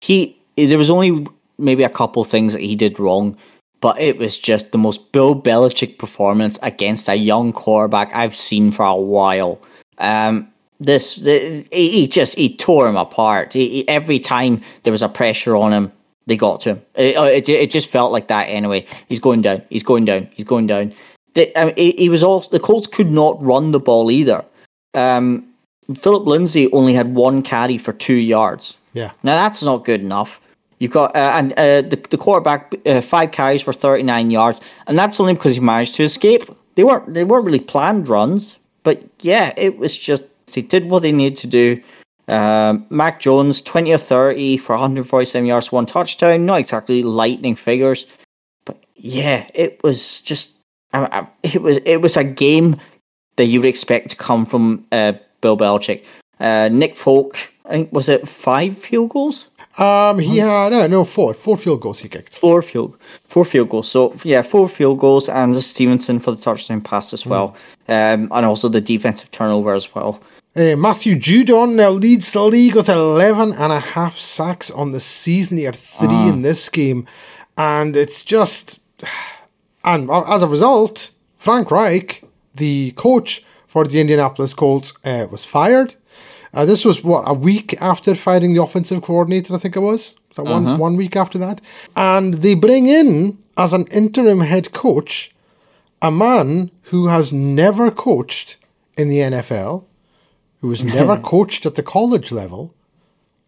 C: he there was only maybe a couple things that he did wrong, but it was just the most Bill Belichick performance against a young quarterback I've seen for a while. Um, this the, he, he just he tore him apart. He, he- every time there was a pressure on him, they got to him. It, it, it just felt like that anyway. He's going down. He's going down. He's going down. The, I mean, was also the Colts could not run the ball either. Um, Phillip Lindsay only had one carry for two yards.
B: Yeah.
C: Now that's not good enough. You've got uh, and uh, the the quarterback uh, five carries for thirty nine yards, and that's only because he managed to escape. They weren't they weren't really planned runs, but yeah, it was just they did what they needed to do. Um, Mac Jones twenty or thirty for one hundred forty seven yards, one touchdown. Not exactly lightning figures, but yeah, it was just it was it was a game that you would expect to come from uh, Bill Belichick. Uh, Nick Folk, I think was it five field goals?
B: Um, he had no, no four, four field goals he kicked.
C: Four field, four field goals. So yeah, four field goals, and Stevenson for the touchdown pass as well, mm. um, and also the defensive turnover as well.
B: Uh, Matthew Judon now leads the league with 11 and a half sacks on the season. He had three mm. in this game, and it's just, and as a result, Frank Reich, the coach for the Indianapolis Colts, uh, was fired. Uh, this was what a week after firing the offensive coordinator, I think it was. One uh-huh. one week after that, and they bring in as an interim head coach a man who has never coached in the NFL, who has *laughs* never coached at the college level,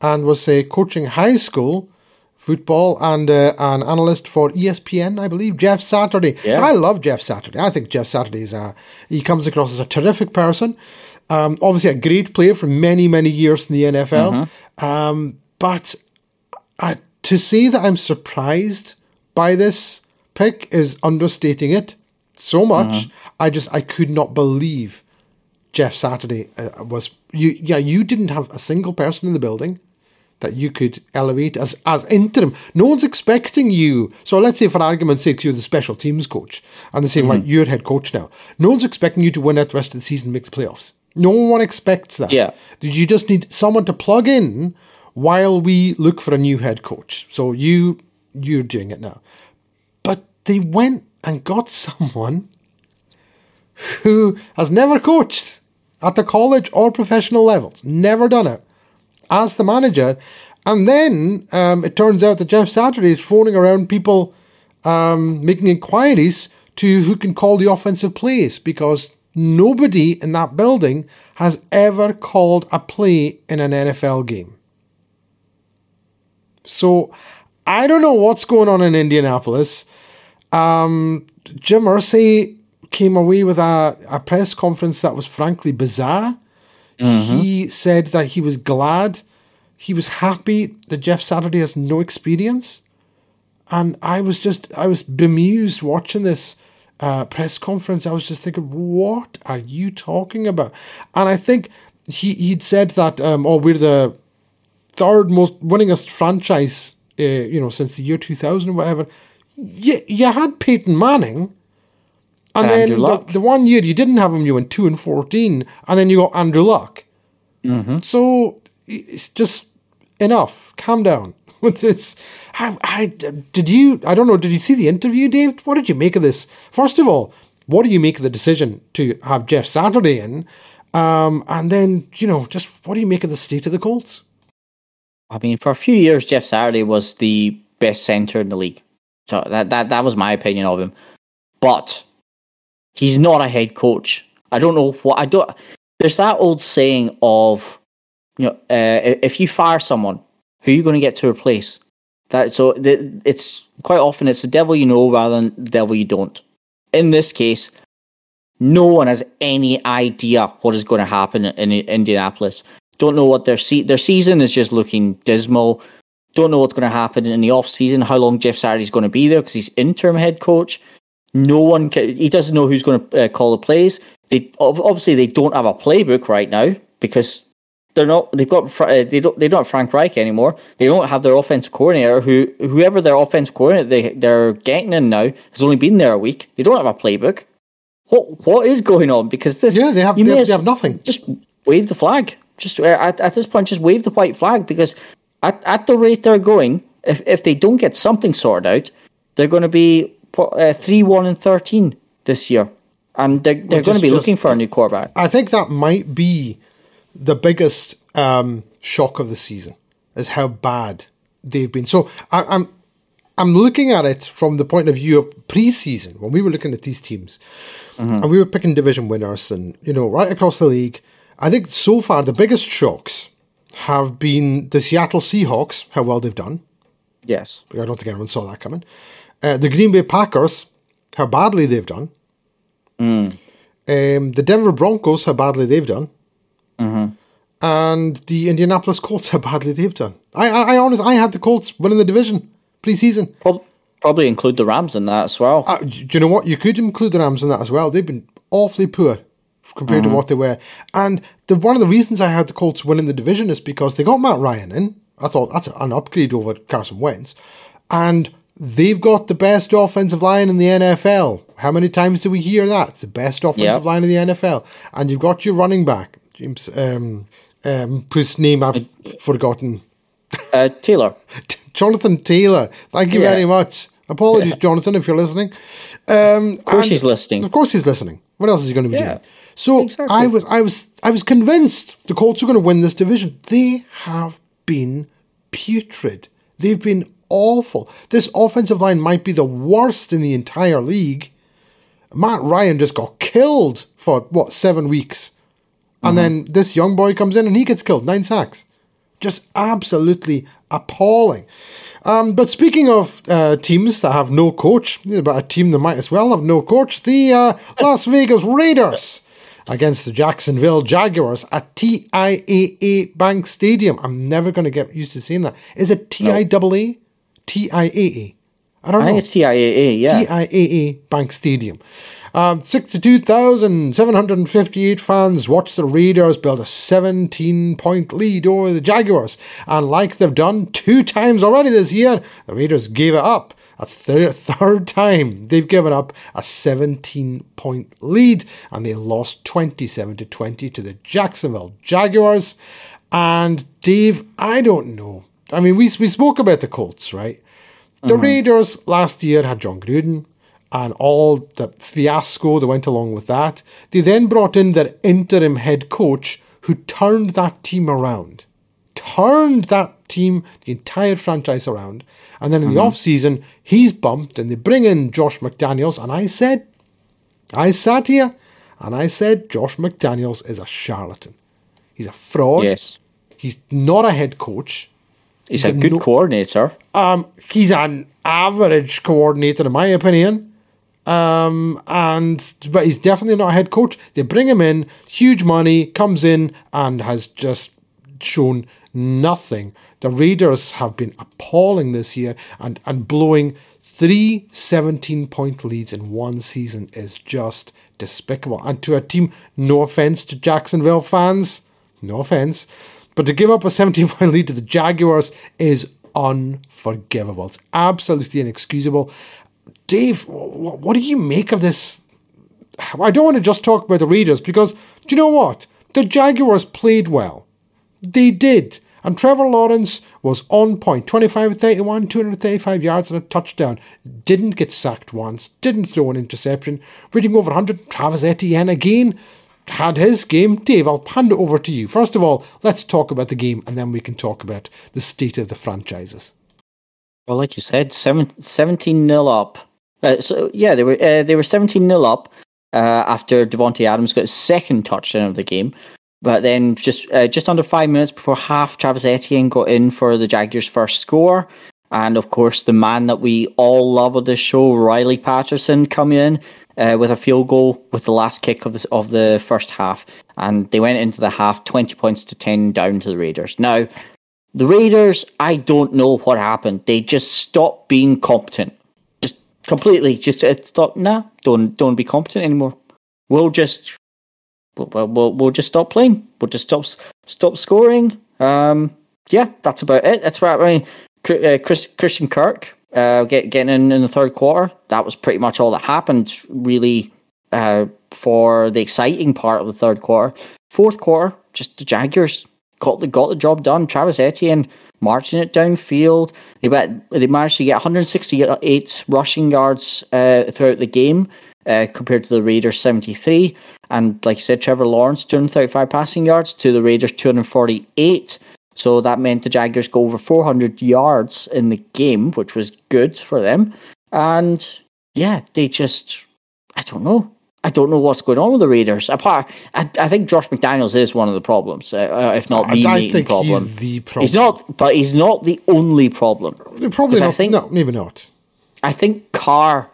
B: and was say coaching high school football and uh, an analyst for ESPN, I believe, Jeff Saturday. Yeah. I love Jeff Saturday. I think Jeff Saturday is a he comes across as a terrific person. Um, obviously, a great player for many, many years in the NFL. Mm-hmm. Um, but I, to say that I'm surprised by this pick is understating it so much. Mm-hmm. I just I could not believe Jeff Saturday uh, was you. Yeah, you didn't have a single person in the building that you could elevate as as interim. No one's expecting you. So let's say, for argument's sake, you're the special teams coach, and they say, mm-hmm. right, you're head coach now. No one's expecting you to win out the rest of the season, and make the playoffs. No one expects that.
C: Yeah.
B: Did you just need someone to plug in while we look for a new head coach? So you you're doing it now. But they went and got someone who has never coached at the college or professional levels, never done it, as the manager. And then um, it turns out that Jeff Saturday is phoning around people, um, making inquiries to who can call the offensive plays because Nobody in that building has ever called a play in an NFL game. So I don't know what's going on in Indianapolis. Um, Jim Irsay came away with a, a press conference that was frankly bizarre. Mm-hmm. He said that he was glad, he was happy that Jeff Saturday has no experience. And I was just, I was bemused watching this uh, press conference, I was just thinking, what are you talking about? And I think he he'd said that, um, oh, we're the third most winningest franchise, uh, you know, since the year two thousand or whatever. You, you had Peyton Manning, and, and then the, the, one year you didn't have him, you went two and fourteen, and then you got Andrew Luck. Mm-hmm. So it's just enough. Calm down *laughs* with this. I, I, did you, I don't know, did you see the interview, Dave? What did you make of this? First of all, what do you make of the decision to have Jeff Saturday in? Um, and then, you know, just what do you make of the state of the Colts?
C: I mean, for a few years, Jeff Saturday was the best center in the league. So that, that, that was my opinion of him. But he's not a head coach. I don't know what, I don't, there's that old saying of, you know, uh, if you fire someone, who are you going to get to replace? That so the, it's quite often it's the devil you know rather than the devil you don't. In this case, no one has any idea what is going to happen in Indianapolis. Don't know what their se- their season is just looking dismal. Don't know what's going to happen in the off season. How long Jeff Saturday is going to be there because he's interim head coach. No one can, he doesn't know who's going to uh, call the plays. They obviously they don't have a playbook right now because they're not. They've got. Uh, they don't. They don't have Frank Reich anymore. They don't have their offensive coordinator. Who whoever their offensive coordinator they they're getting in now has only been there a week. They don't have a playbook. What what is going on? Because this.
B: Yeah, they have. They, they have nothing.
C: Just wave the flag. Just uh, at, at this point, just wave the white flag because at, at the rate they're going, if if they don't get something sorted out, they're going to be uh, three one and thirteen this year, and they're they're going to be just, looking for a new quarterback.
B: I think that might be the biggest um, shock of the season is how bad they've been. So I, I'm I'm looking at it from the point of view of preseason when we were looking at these teams, mm-hmm. and we were picking division winners, and you know right across the league. I think so far the biggest shocks have been the Seattle Seahawks, how well they've done.
C: Yes.
B: I don't think anyone saw that coming. Uh, the Green Bay Packers, how badly they've done. Um, the Denver Broncos, how badly they've done. And the Indianapolis Colts, how badly they've done. I, I, I honest, I had the Colts winning the division preseason.
C: Prob- probably include the Rams in that as well.
B: Uh, do you know what? You could include the Rams in that as well. They've been awfully poor compared to what they were. And the, one of the reasons I had the Colts winning the division is because they got Matt Ryan in. I thought that's an upgrade over Carson Wentz. And they've got the best offensive line in the NFL. How many times do we hear that? The best offensive
C: Yeah.
B: line in the NFL. And you've got your running back, James, um, um, whose name I've forgotten.
C: Uh, Taylor. *laughs*
B: Jonathan Taylor. Thank you
C: Yeah.
B: very much. Apologies, Jonathan, if you're listening. Um,
C: Of course he's listening.
B: Of course he's listening. What else is he going to be
C: Yeah,
B: doing? So
C: exactly.
B: I was, I was, I was convinced the Colts are going to win this division. They have been putrid. They've been awful. This offensive line might be the worst in the entire league. Matt Ryan just got killed for what seven weeks, and then this young boy comes in and he gets killed nine sacks. Just absolutely appalling. Um, but speaking of uh, teams that have no coach, but a team that might as well have no coach, the uh, Las Vegas Raiders against the Jacksonville Jaguars at TIAA Bank Stadium. I'm never going to get used to seeing that. Is it TIAA? TIAA? I don't
C: I
B: know.
C: it's TIAA, yeah.
B: TIAA Bank Stadium. Um, 62,758 fans watched the Raiders build a 17 point lead over the Jaguars. And like they've done two times already this year, the Raiders gave it up. A third, *laughs* third time they've given up a 17 point lead and they lost 27 to 20 to the Jacksonville Jaguars. And Dave, I don't know. I mean, we, we spoke about the Colts, right? The uh-huh. Raiders last year had Jon Gruden and all the fiasco that went along with that. They then brought in their interim head coach who turned that team around. Turned that team, the entire franchise around. And then in the uh-huh. off season, he's bumped and they bring in Josh McDaniels. And I said, I sat here and I said, Josh McDaniels is a charlatan. He's a fraud.
C: Yes.
B: He's not a head coach.
C: He's a good
B: no-
C: coordinator.
B: Um, he's an average coordinator, in my opinion. Um, and but he's definitely not a head coach. They bring him in, huge money, comes in and has just shown nothing. The Raiders have been appalling this year, and and blowing three 17 point leads in one season is just despicable. And to a team, no offense to Jacksonville fans, no offense, but to give up a 17 point lead to the Jaguars is unforgivable. It's absolutely inexcusable. Dave, wh- what do you make of this? I don't want to just talk about the Raiders because, do you know what? The Jaguars played well. They did. And Trevor Lawrence was on point 25 31, 235 yards and a touchdown. Didn't get sacked once, didn't throw an interception. Reading over 100, Travis Etienne again had his game. Dave, I'll hand it over to you. First of all, let's talk about the game and then we can talk about the state of the franchises.
C: Well, like you said, 17 nil up. Uh, so yeah, they were uh, they were 17 nil up uh, after Davante Adams got his second touchdown of the game. But then just uh, just under five minutes before half, Travis Etienne got in for the Jaguars' first score. And of course, the man that we all love on this show, Riley Patterson, coming in uh, with a field goal with the last kick of the of the first half, and they went into the half twenty points to ten down to the Raiders. Now, the Raiders, I don't know what happened. They just stopped being competent, just completely. Just it thought, nah, don't don't be competent anymore. We'll just we'll, we'll, we'll just stop playing. We'll just stop stop scoring. Um, yeah, that's about it. That's about I mean, uh, Chris, Christian Kirk uh, get, getting in in the third quarter. That was pretty much all that happened, really, uh, for the exciting part of the third quarter. Fourth quarter, just the Jaguars got the got the job done. Travis Etienne marching it downfield. They went, they managed to get 168 rushing yards uh, throughout the game. Uh, compared to the Raiders 73. And like you said, Trevor Lawrence 235 passing yards to the Raiders 248. So that meant the Jaguars go over 400 yards in the game, which was good for them. And yeah, they just, I don't know. I don't know what's going on with the Raiders. Apart, I, I think Josh McDaniels is one of the problems, uh, if not the
B: I think
C: problem.
B: he's the problem.
C: He's not, but he's not the only problem.
B: Probably
C: 'Cause I think-
B: no, maybe not.
C: I think Carr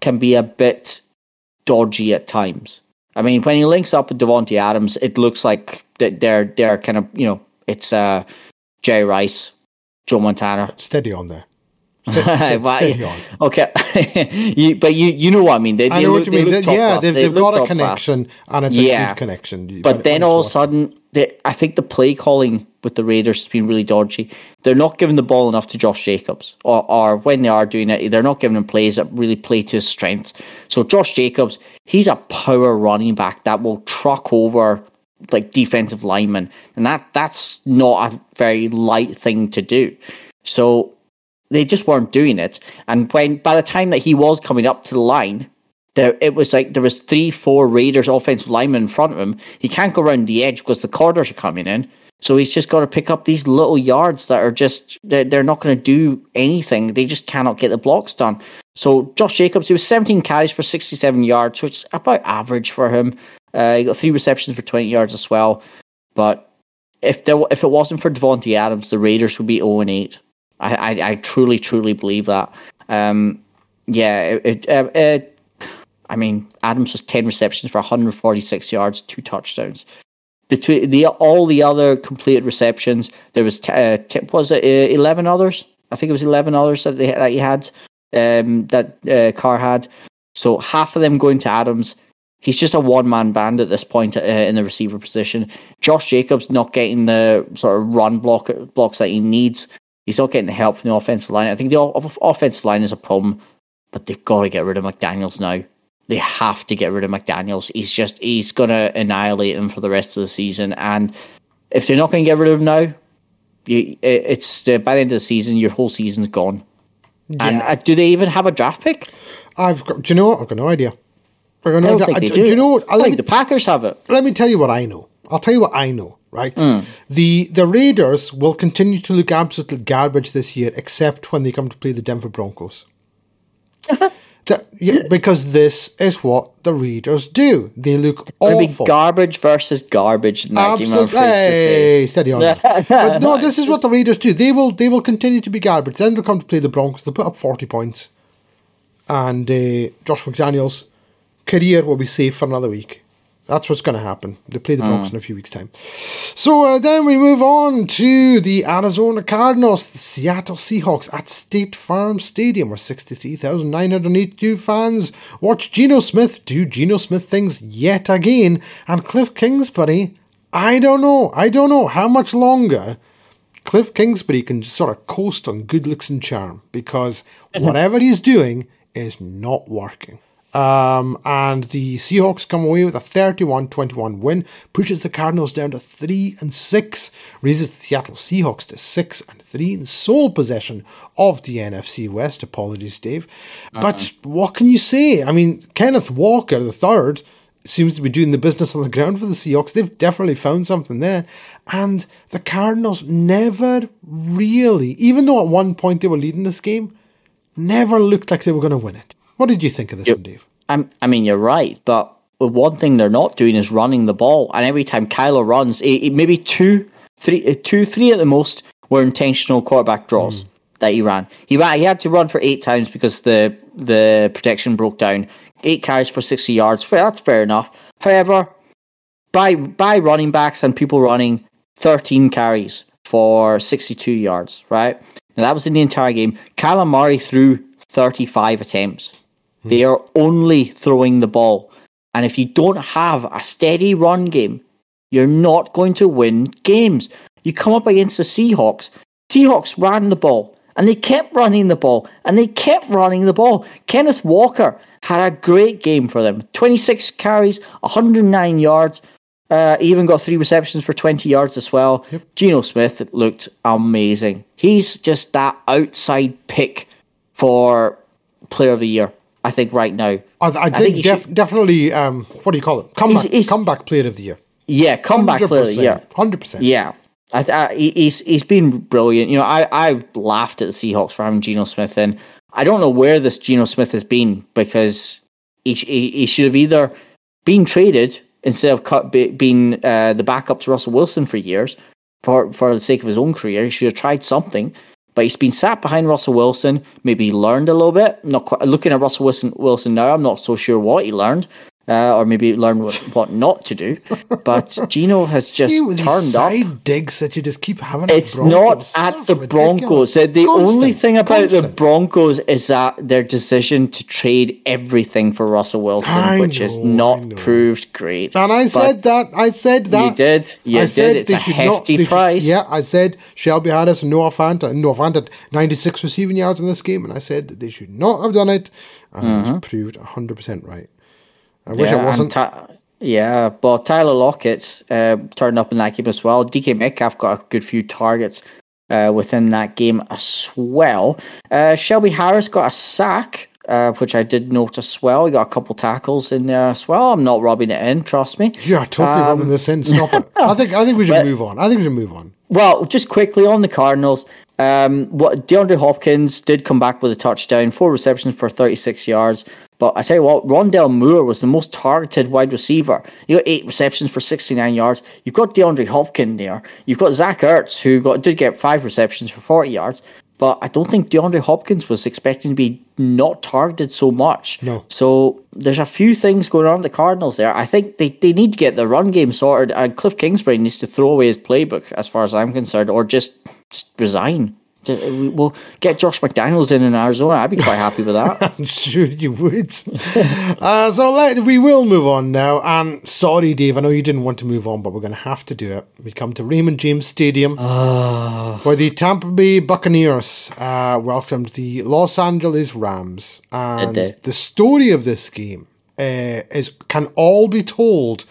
C: can be a bit dodgy at times. I mean, when he links up with Davante Adams, it looks like that they're they're kind of you know it's uh Jerry Rice, Joe Montana. *laughs*
B: Steady on there. *laughs* Steady,
C: Well,
B: steady on.
C: Okay, *laughs* you, but you you know what I mean. They,
B: I
C: they
B: know
C: look,
B: what you mean. They, yeah, they've,
C: They
B: they've got a
C: top class.
B: connection, and it's a
C: Yeah.
B: good connection.
C: But
B: when-
C: then
B: when
C: all of a sudden, they, I think the play calling with the Raiders has been really dodgy. They're not giving the ball enough to Josh Jacobs, or, or when they are doing it, they're not giving him plays that really play to his strengths. So Josh Jacobs, he's a power running back that will truck over like defensive linemen, and that that's not a very light thing to do. So they just weren't doing it. And when by the time that he was coming up to the line, there it was like there was three, four Raiders offensive linemen in front of him. He can't go around the edge because the corners are coming in. So he's just got to pick up these little yards that are just they're, they're not going to do anything. They just cannot get the blocks done. So Josh Jacobs, he was 17 carries for 67 yards, which is about average for him. Uh, he got three receptions for 20 yards as well. But if there if it wasn't for Davante Adams, the Raiders would be 0 and 8. I, I, I truly, truly believe that. Um, yeah, it, it, uh, it, I mean, Adams was 10 receptions for 146 yards, two touchdowns. Between the all the other completed receptions, there was t- uh, t- was it uh, 11 others? I think it was 11 others that they that he had um, that uh, Carr had. So half of them going to Adams. He's just a one man band at this point uh, in the receiver position. Josh Jacobs not getting the sort of run block blocks that he needs. He's not getting the help from the offensive line. I think the off- offensive line is a problem, but they've got to get rid of McDaniels now. They have to get rid of McDaniels. He's just he's gonna annihilate him for the rest of the season. And if they're not going to get rid of him now, you, it's uh, by the end of the season, your whole season's gone. And uh, do they even have a draft pick?
B: I've got. Do you know what? I've got no idea. I've got
C: I don't
B: idea.
C: think they
B: do,
C: do.
B: you know what?
C: I think the Packers have it.
B: let me tell you what I know. I'll tell you what I know. Right.
C: Hmm.
B: The the Raiders will continue to look absolutely garbage this year, except when they come to play the Denver Broncos. That- yeah, because this is what the Raiders do. They look
C: It'll be
B: awful.
C: garbage versus garbage in that game. I'm
B: Absolutely.
C: afraid to say.
B: Hey, steady on. *laughs* but no, this is what the Raiders do. They will they will continue to be garbage. Then they'll come to play the Broncos. They'll put up forty points, and uh, Josh McDaniels' career will be safe for another week. That's what's going to happen. They play the Broncos in a few weeks' time. So uh, then we move on to the Arizona Cardinals, the Seattle Seahawks at State Farm Stadium, where 63,982 fans watch Geno Smith do Geno Smith things yet again. And Cliff Kingsbury, I don't know, I don't know how much longer Cliff Kingsbury can sort of coast on good looks and charm because *laughs* whatever he's doing is not working. Um, and the Seahawks come away with a 31-21 win, pushes the Cardinals down to 3 and 6, raises the Seattle Seahawks to 6 and 3 in sole possession of the NFC West. Apologies, Dave. But what can you say? I mean, Kenneth Walker, the third, seems to be doing the business on the ground for the Seahawks. They've definitely found something there. And the Cardinals never really, even though at one point they were leading this game, never looked like they were going to win it. What did you think of this one, Dave?
C: I'm, I mean, you're right, but one thing they're not doing is running the ball. And every time Kyler runs, it, it- maybe two, three, uh, two, three at the most were intentional quarterback draws that he ran. He ran. He had to run for eight times because the the protection broke down. Eight carries for sixty yards. That's fair enough. However, by by running backs and people running thirteen carries for sixty two yards. Right now, that was in the entire game. Kyler Murray threw thirty five attempts. They are only throwing the ball. And if you don't have a steady run game, you're not going to win games. You come up against the Seahawks. Seahawks ran the ball and they kept running the ball and they kept running the ball. Kenneth Walker had a great game for them 26 carries, 109 yards. Uh, even got three receptions for 20 yards as well. Geno Smith looked amazing. He's just that outside pick for player of the year, I think, right now.
B: I, I think,
C: think
B: def-
C: should-
B: definitely, um, what do you call it? Comeback,
C: He's- he's-
B: comeback player of the year.
C: Yeah, comeback player of the year.
B: 100%.
C: Yeah. I, I, he- he's he's been brilliant. You know, I, I laughed at the Seahawks for having Geno Smith in. I don't know where this Geno Smith has been because he, he, he should have either been traded instead of cut, be, being uh, the backup to Russell Wilson for years for, for the sake of his own career. He should have tried something. But he's been sat behind Russell Wilson. Maybe learned a little bit. Not quite, looking at Russell Wilson, Wilson now, I'm not so sure what he learned uh, or maybe learn what, what not to do. But *laughs* Geno has just
B: See,
C: turned up.
B: side digs that you just keep having.
C: It's not at
B: That's
C: the
B: ridiculous.
C: Broncos. The, the only thing about the. Broncos is that their decision to trade everything for Russell Wilson,
B: I
C: which
B: know, I
C: not proved great.
B: And I
C: But
B: said that. I said that.
C: You did. You
B: I
C: did.
B: said
C: It's
B: they
C: a
B: should
C: hefty
B: not, they should-
C: price.
B: yeah, I said Shelby Harris and Noah Fant and Noah Fant had 96 receiving yards in this game, and I said that they should not have done it, and was proved 100% right. I wish.
C: Yeah,
B: I wasn't.
C: Ty- yeah, but Tyler Lockett uh, turned up in that game as well. DK Metcalf got a good few targets uh, within that game as well. Uh, Shelby Harris got a sack, uh, which I did note as well. He got a couple tackles in there as well. I'm not rubbing it in, trust me.
B: you are totally
C: Um,
B: rubbing this in. Stop it. *laughs* I think I think we should
C: But-
B: move on. I think we should move on.
C: Well, just quickly on the Cardinals, um, what DeAndre Hopkins did come back with a touchdown, four receptions for 36 yards. But I tell you what, Rondale Moore was the most targeted wide receiver. You got eight receptions for 69 yards. You've got DeAndre Hopkins there. You've got Zach Ertz, who got did get five receptions for 40 yards. But I don't think DeAndre Hopkins was expecting to be not targeted so much.
B: No.
C: So there's a few things going on the Cardinals there. I think they, they need to get the run game sorted. And Cliff Kingsbury needs to throw away his playbook, as far as I'm concerned, or just, just resign. Ju- We'll get Josh McDaniels in in Arizona. I'd be quite happy with that. *laughs*
B: I'm sure you would. *laughs* uh, so let, we will move on now. And sorry, Dave, I know you didn't want to move on, but we're going to have to do it. We come to Raymond James Stadium, where the Tampa Bay Buccaneers uh, welcomed the Los Angeles Rams. And the story of this game uh, is can all be told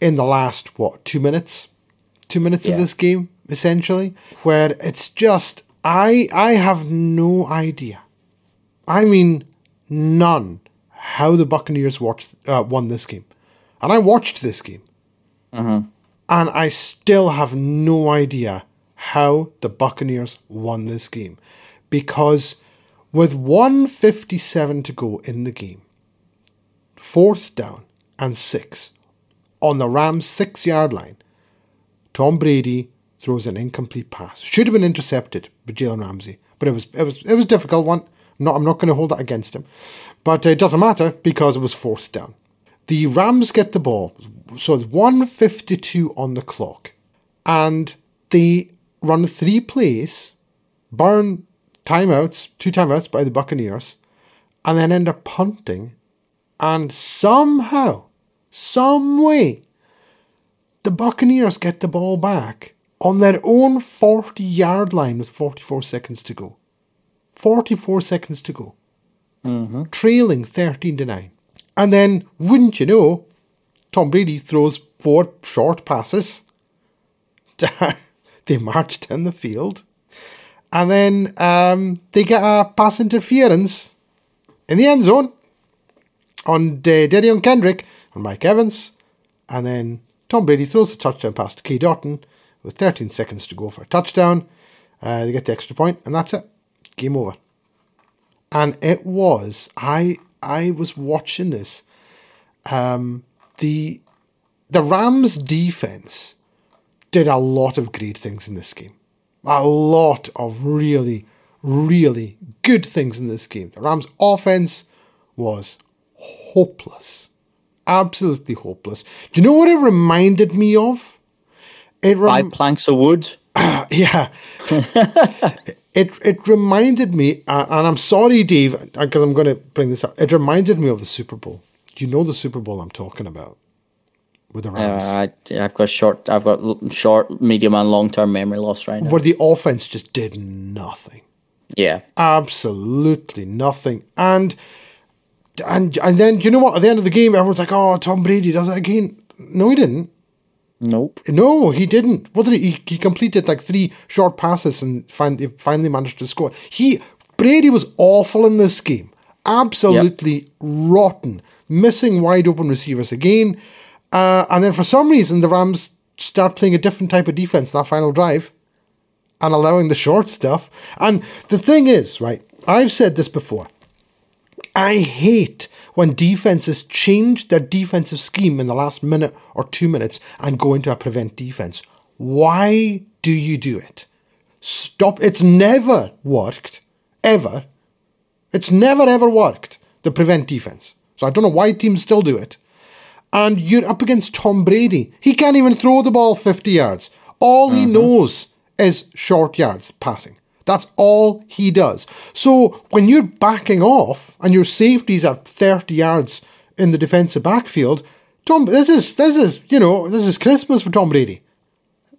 B: in the last what two minutes? Two minutes of this game, essentially, where it's just I I have no idea. I mean, none. How the Buccaneers watched uh, won this game, and I watched this game, and I still have no idea how the Buccaneers won this game, because with 157 to go in the game, fourth down and six on the Rams' six yard line, Tom Brady throws an incomplete pass. Should have been intercepted by Jalen Ramsey, but it was it was it was a difficult one. Not I'm not going to hold that against him, but uh, it doesn't matter because it was fourth down. The Rams get the ball, so it's 152 on the clock, and they run three plays, burn timeouts, two timeouts by the Buccaneers, and then end up punting, and somehow, some way, the Buccaneers get the ball back on their own 40 yard line with 44 seconds to go. 44 seconds to go. Trailing 13 to 9. And then, wouldn't you know, Tom Brady throws four short passes. *laughs* they march down the field. And then um, they get a pass interference in the end zone on uh, Derion Kendrick and Mike Evans. And then Tom Brady throws a touchdown pass to Cade Otton with 13 seconds to go for a touchdown. Uh, they get the extra point, and that's it. Game over. And it was I I was watching this. Um, the the Rams defense did a lot of great things in this game. A lot of really, really good things in this game. The Rams offense was hopeless. Absolutely hopeless. Do you know what it reminded me of? It rem-
C: Five planks of wood. *clears throat*
B: yeah. *laughs* it it reminded me, uh, and I'm sorry, Dave, because I'm going to bring this up. It reminded me of the Super Bowl. Do you know the Super Bowl I'm talking about with the Rams?
C: Uh, I, I've got short. I've got short, medium, and long term memory loss right now.
B: where the offense just did nothing.
C: Yeah,
B: Absolutely nothing. And and and then do you know what? At the end of the game, everyone's like, "Oh, Tom Brady does it again." No, he didn't.
C: Nope.
B: No, he didn't. What did he? He, completed like three short passes and finally finally managed to score. He Brady was awful in this game. Absolutely rotten. Missing wide open receivers again. Uh, and then for some reason the Rams start playing a different type of defense that final drive and allowing the short stuff. And the thing is, right, I've said this before. I hate when defenses change their defensive scheme in the last minute or two minutes and go into a prevent defense. Why do you do it? Stop. It's never worked, ever. It's never ever worked, the prevent defense. So I don't know why teams still do it. And you're up against Tom Brady. He can't even throw the ball 50 yards. All he mm-hmm. knows is short yards passing. That's all he does. So when you're backing off and your safeties are 30 yards in the defensive backfield, Tom, this is this is you know this is Christmas for Tom Brady.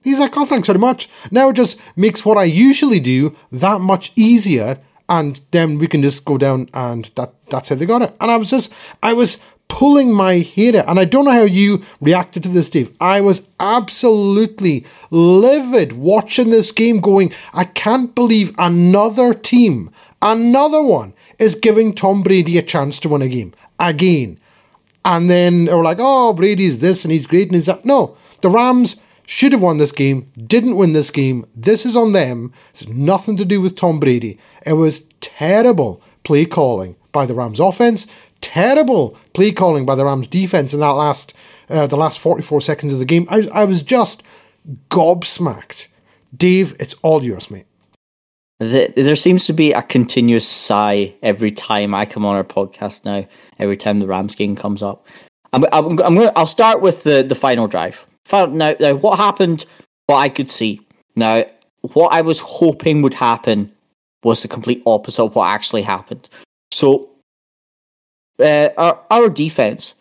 B: He's like, oh, thanks very much. Now it just makes what I usually do that much easier, and then we can just go down and that that's how they got it. And I was just, I was pulling my hair out, and I don't know how you reacted to this, Steve. I was absolutely livid watching this game, going, I can't believe another team, another one, is giving Tom Brady a chance to win a game again. And then they were like, oh, Brady's this and he's great and he's that. No, the Rams should have won this game, didn't win this game. This is on them. It's nothing to do with Tom Brady. It was terrible play calling by the Rams offense, terrible play calling by the Rams defense in that last uh, the last 44 seconds of the game. I, I was just gobsmacked. Dave, it's all yours, mate.
C: There seems to be a continuous sigh every time I come on our podcast now. Every time the Rams game comes up, I'm, I'm, I'm going. I'll start with the the final drive. Now, now, what happened? What I could see now, what I was hoping would happen was the complete opposite of what actually happened. So, uh, our our defense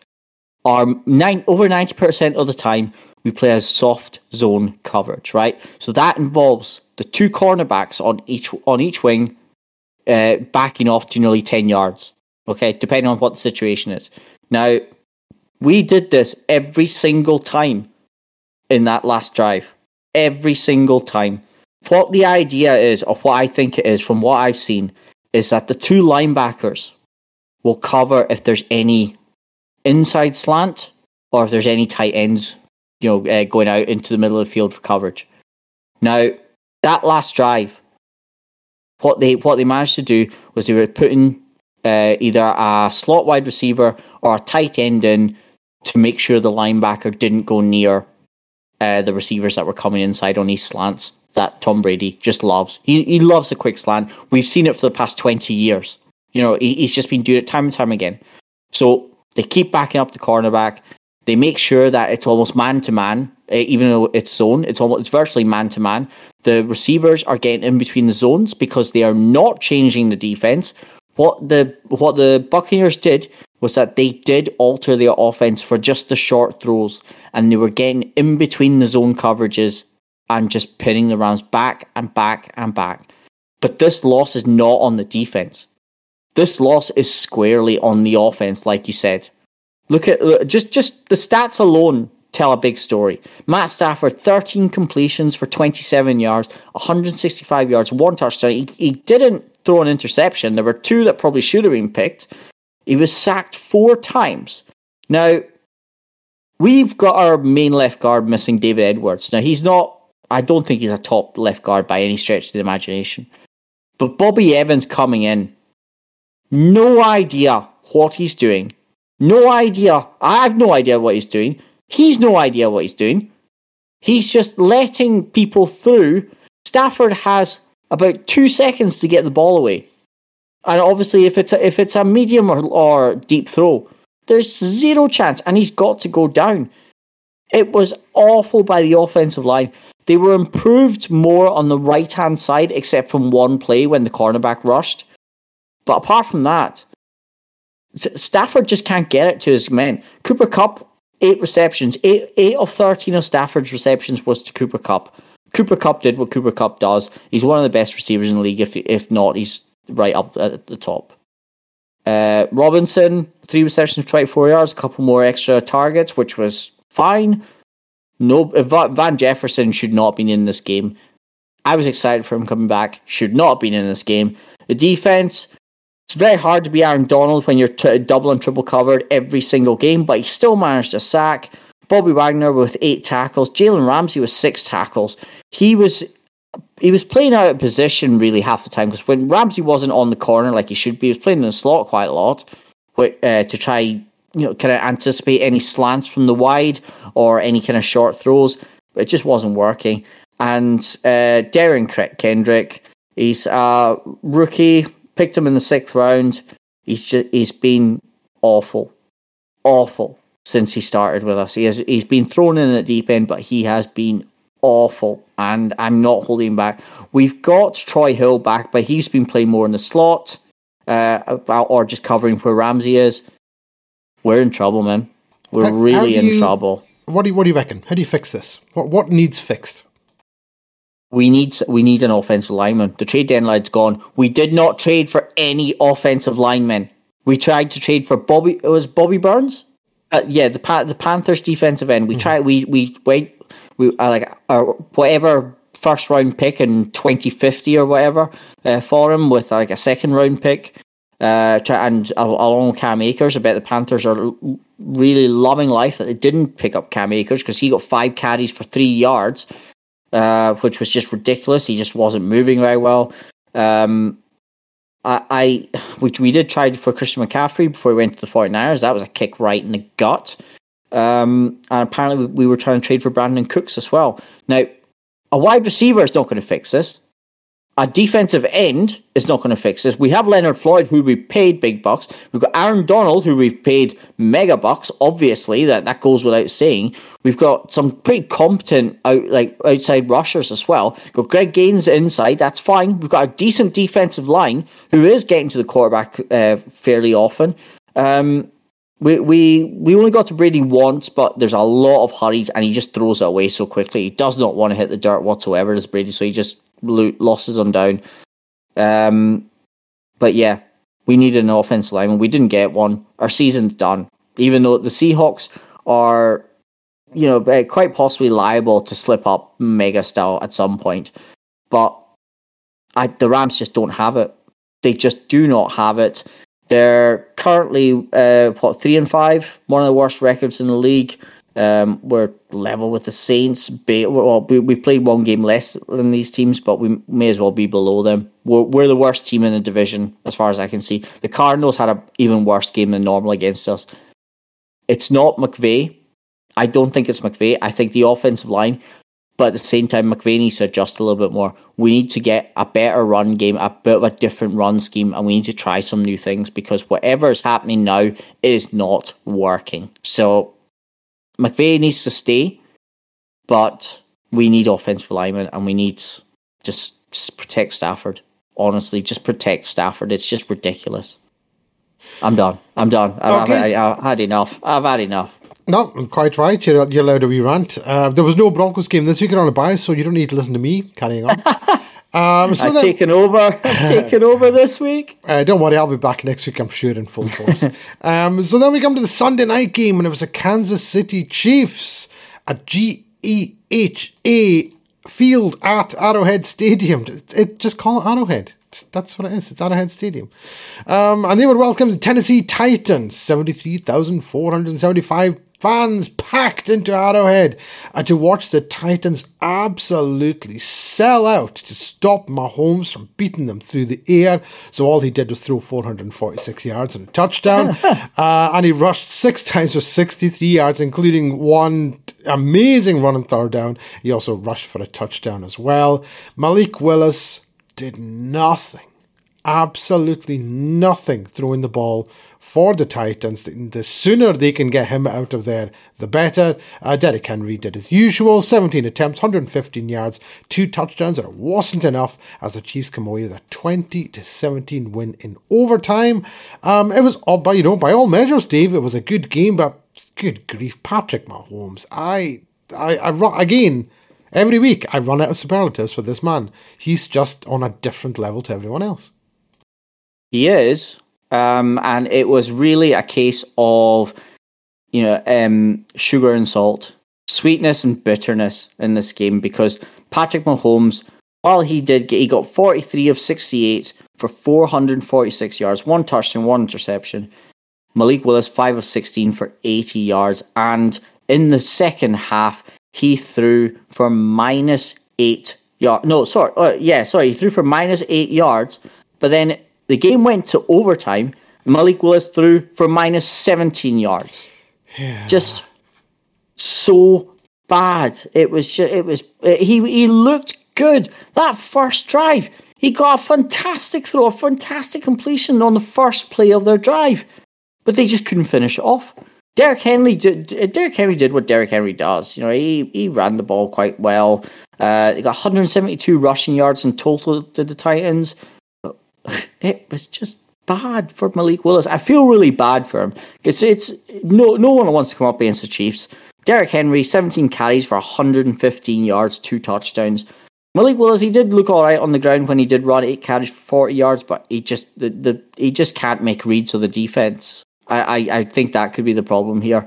C: are nine over ninety percent of the time we play as soft zone coverage, right? So that involves the two cornerbacks on each on each wing, uh, backing off to nearly ten yards. Okay, depending on what the situation is. Now, we did this every single time in that last drive. Every single time. What the idea is, or what I think it is from what I've seen, is that the two linebackers will cover if there's any inside slant or if there's any tight ends, you know, uh, going out into the middle of the field for coverage. Now, that last drive, what they what they managed to do was they were putting uh, either a slot wide receiver or a tight end in to make sure the linebacker didn't go near uh, the receivers that were coming inside on these slants that Tom Brady just loves. He he loves a quick slant. We've seen it for the past twenty years. You know, he, he's just been doing it time and time again. So they keep backing up the cornerback. They make sure that it's almost man to man, eh, even though it's zone. It's almost it's virtually man to man. The receivers are getting in between the zones because they are not changing the defense. What the what the Buccaneers did was that they did alter their offense for just the short throws, and they were getting in between the zone coverages and just pinning the Rams back and back and back. But this loss is not on the defense. This loss is squarely on the offense, like you said. Look at just just the stats alone tell a big story. Matt Stafford, 13 completions for 27 yards, 165 yards, one touchdown. He, he didn't throw an interception. There were two that probably should have been picked. He was sacked four times. Now, we've got our main left guard missing David Edwards. Now, he's not, I don't think he's a top left guard by any stretch of the imagination. But Bobby Evans coming in, no idea what he's doing. No idea. I have no idea what he's doing. He's no idea what he's doing. He's just letting people through. Stafford has about two seconds to get the ball away. And obviously, if it's a, if it's a medium or, or deep throw, there's zero chance, and he's got to go down. It was awful by the offensive line. They were improved more on the right hand side, except from one play when the cornerback rushed. But apart from that, Stafford just can't get it to his men. Cooper Kupp, eight receptions. Eight, eight of 13 of Stafford's receptions was to Cooper Kupp. Cooper Kupp did what Cooper Kupp does. He's one of the best receivers in the league. If if not, he's right up at the top. Uh, Robinson, three receptions, 24 yards, a couple more extra targets, which was fine. No, Van Jefferson should not have been in this game. I was excited for him coming back. Should not have been in this game. The defense, it's very hard to be Aaron Donald when you're t- double and triple covered every single game, but he still managed to sack. Bobby Wagner with eight tackles. Jalen Ramsey with six tackles. He was he was playing out of position really half the time because when Ramsey wasn't on the corner like he should be, he was playing in the slot quite a lot. uh, to try, you know, kind of anticipate any slants from the wide or any kind of short throws. It just wasn't working. And uh, Derion Kendrick, he's a rookie, picked him in the sixth round. He's just, he's been awful, awful since he started with us. He has he's been thrown in at deep end, but he has been awful, and I'm not holding back. We've got Troy Hill back, but he's been playing more in the slot, uh, or just covering where Ramsey is. We're in trouble, man. We're how, really how in you, trouble.
B: What do you, what do you reckon? How do you fix this? What what needs fixed?
C: We need we need an offensive lineman. The trade deadline's gone. We did not trade for any offensive linemen. We tried to trade for Bobby. It was Bobby Burns. Uh, yeah, the the Panthers defensive end. We mm-hmm. tried. We we went. We uh, like uh, whatever first round pick in 2050 or whatever uh, for him with like a second round pick. Uh, and along with Cam Akers, I bet the Panthers are really loving life that they didn't pick up Cam Akers because he got five carries for three yards, uh, which was just ridiculous. He just wasn't moving very well. Um, I, I we, we did try for Christian McCaffrey before we went to the 49ers. That was a kick right in the gut. Um, and apparently we were trying to trade for Brandin Cooks as well. Now, a wide receiver is not going to fix this a defensive end is not going to fix this. We have Leonard Floyd, who we paid big bucks. We've got Aaron Donald, who we've paid mega bucks. Obviously, that, that goes without saying. We've got some pretty competent out like outside rushers as well. We've got Greg Gaines inside. That's fine. We've got a decent defensive line who is getting to the quarterback uh, fairly often. Um, we, we we only got to Brady once, but there's a lot of hurries, and he just throws it away so quickly. He does not want to hit the dirt whatsoever, as Brady, so he just losses on down. Um, but yeah, we needed an offensive lineman. We didn't get one. Our season's done. Even though the Seahawks are, you know, eh, quite possibly liable to slip up mega style at some point, but I, the Rams just don't have it. They just do not have it. They're currently uh, what three and five, one of the worst records in the league. Um, we're level with the Saints. Well, we, played one game less than these teams, but we may as well be below them. We're, we're the worst team in the division, as far as I can see. The Cardinals had an even worse game than normal against us. It's not McVay. I don't think it's McVay. I think the offensive line, but at the same time, McVay needs to adjust a little bit more. We need to get a better run game, a bit of a different run scheme, and we need to try some new things because whatever is happening now is not working. So McVay needs to stay, but we need offensive linemen and we need just, just protect Stafford. Honestly, just protect Stafford. It's just ridiculous. I'm done. I'm done. I've, okay. I've, I've, had enough. I've had enough.
B: No, I'm quite right. You're, you're allowed a wee rant. Uh, there was no Broncos game this week on a bye, so you don't need to listen to me carrying on. *laughs*
C: Um, so I've then, taken over. *laughs* I've taken over this week. *laughs*
B: Uh, don't worry, I'll be back next week. I'm sure in full force. *laughs* um, so then we come to the Sunday night game, and it was a Kansas City Chiefs at GEHA Field at Arrowhead Stadium. It, it, just call it Arrowhead. That's what it is. It's Arrowhead Stadium. Um, and they would welcome the Tennessee Titans, 73,475 fans packed into Arrowhead and to watch the Titans absolutely sell out to stop Mahomes from beating them through the air. So all he did was throw 446 yards and a touchdown. *laughs* uh, and he rushed six *laughs* times for 63 yards, including one amazing run and third down. He also rushed for a touchdown as well. Malik Willis did nothing. Absolutely nothing throwing the ball for the Titans. The sooner they can get him out of there, the better. Uh, Derrick Henry did as usual 17 attempts, 115 yards, two touchdowns, and it wasn't enough as the Chiefs come away with a 20 to 17 win in overtime. Um, it was, all by, you know, by all measures, Dave, it was a good game, but good grief, Patrick Mahomes. I, I, I again, every week I run out of superlatives for this man. He's just on a different level to everyone else.
C: He is. Um, and it was really a case of, you know, um, sugar and salt, sweetness and bitterness in this game because Patrick Mahomes, while he did get, he got 43 of 68 for 446 yards, one touchdown, one interception. Malik Willis, 5 of 16 for 80 yards. And in the second half, he threw for minus 8 yards. No, sorry. Uh, yeah, sorry. He threw for minus 8 yards. But then the game went to overtime, Malik Willis threw for minus 17 yards.
B: Yeah.
C: Just so bad. It was just, it was he he looked good. That first drive, he got a fantastic throw, a fantastic completion on the first play of their drive, but they just couldn't finish it off. Derrick Henry did. Derrick Henry did what Derrick Henry does. You know, he he ran the ball quite well. Uh, he got 172 rushing yards in total to the Titans. It was just bad for Malik Willis. I feel really bad for him because it's no no one wants to come up against the Chiefs. Derrick Henry, 17 carries for 115 yards, two touchdowns. Malik Willis, he did look all right on the ground when he did run eight carries for 40 yards, but he just the, the he just can't make reads of the defense. I, I, I think that could be the problem here.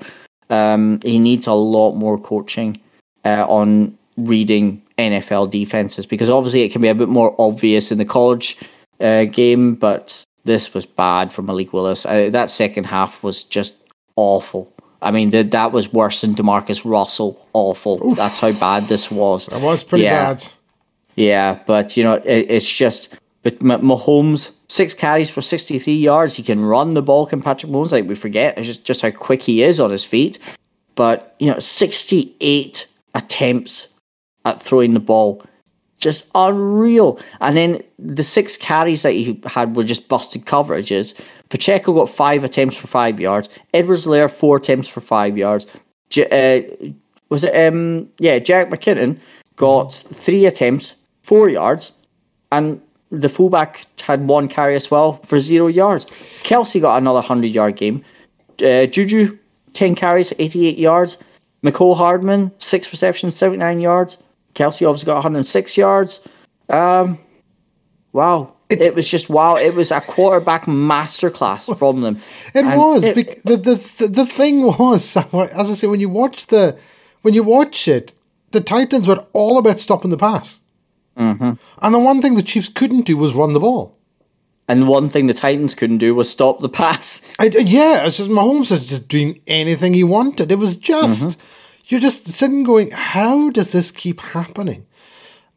C: Um, he needs a lot more coaching uh, on reading NFL defenses because obviously it can be a bit more obvious in the college uh, game, but this was bad for Malik Willis. Uh, that second half was just awful. I mean, that that was worse than JaMarcus Russell. Awful.
B: Oof.
C: That's how bad this was.
B: That was pretty
C: Yeah.
B: bad.
C: Yeah, but you know, it, it's just. But Ma- Mahomes, six carries for 63 yards. He can run the ball, can Patrick Mahomes. Like we forget, it's just, just how quick he is on his feet. But, you know, 68 attempts at throwing the ball. Just unreal. And then the six carries that he had were just busted coverages. Pacheco got five attempts for five yards. Edwards-Helaire, four attempts for five yards. J- uh, was it, um, yeah, Jack McKinnon got three attempts, four yards. And the fullback had one carry as well for zero yards. Kelce got another 100 yard game. Uh, Juju, 10 carries, 88 yards. Mecole Hardman, six receptions, 79 yards. Kelce obviously got 106 yards. Um, wow. it was just wow. It was a quarterback masterclass from them.
B: It
C: And
B: was.
C: it-
B: bec- the, the the thing was, *laughs* as I say, when you watch the when you watch it, the Titans were all about stopping the pass, mm-hmm. and the one thing the Chiefs couldn't do was run the ball.
C: and one thing the Titans couldn't do was stop the pass.
B: I, yeah, it's just Mahomes was just doing anything he wanted. It was just
C: Mm-hmm.
B: You're just sitting going, how does this keep happening?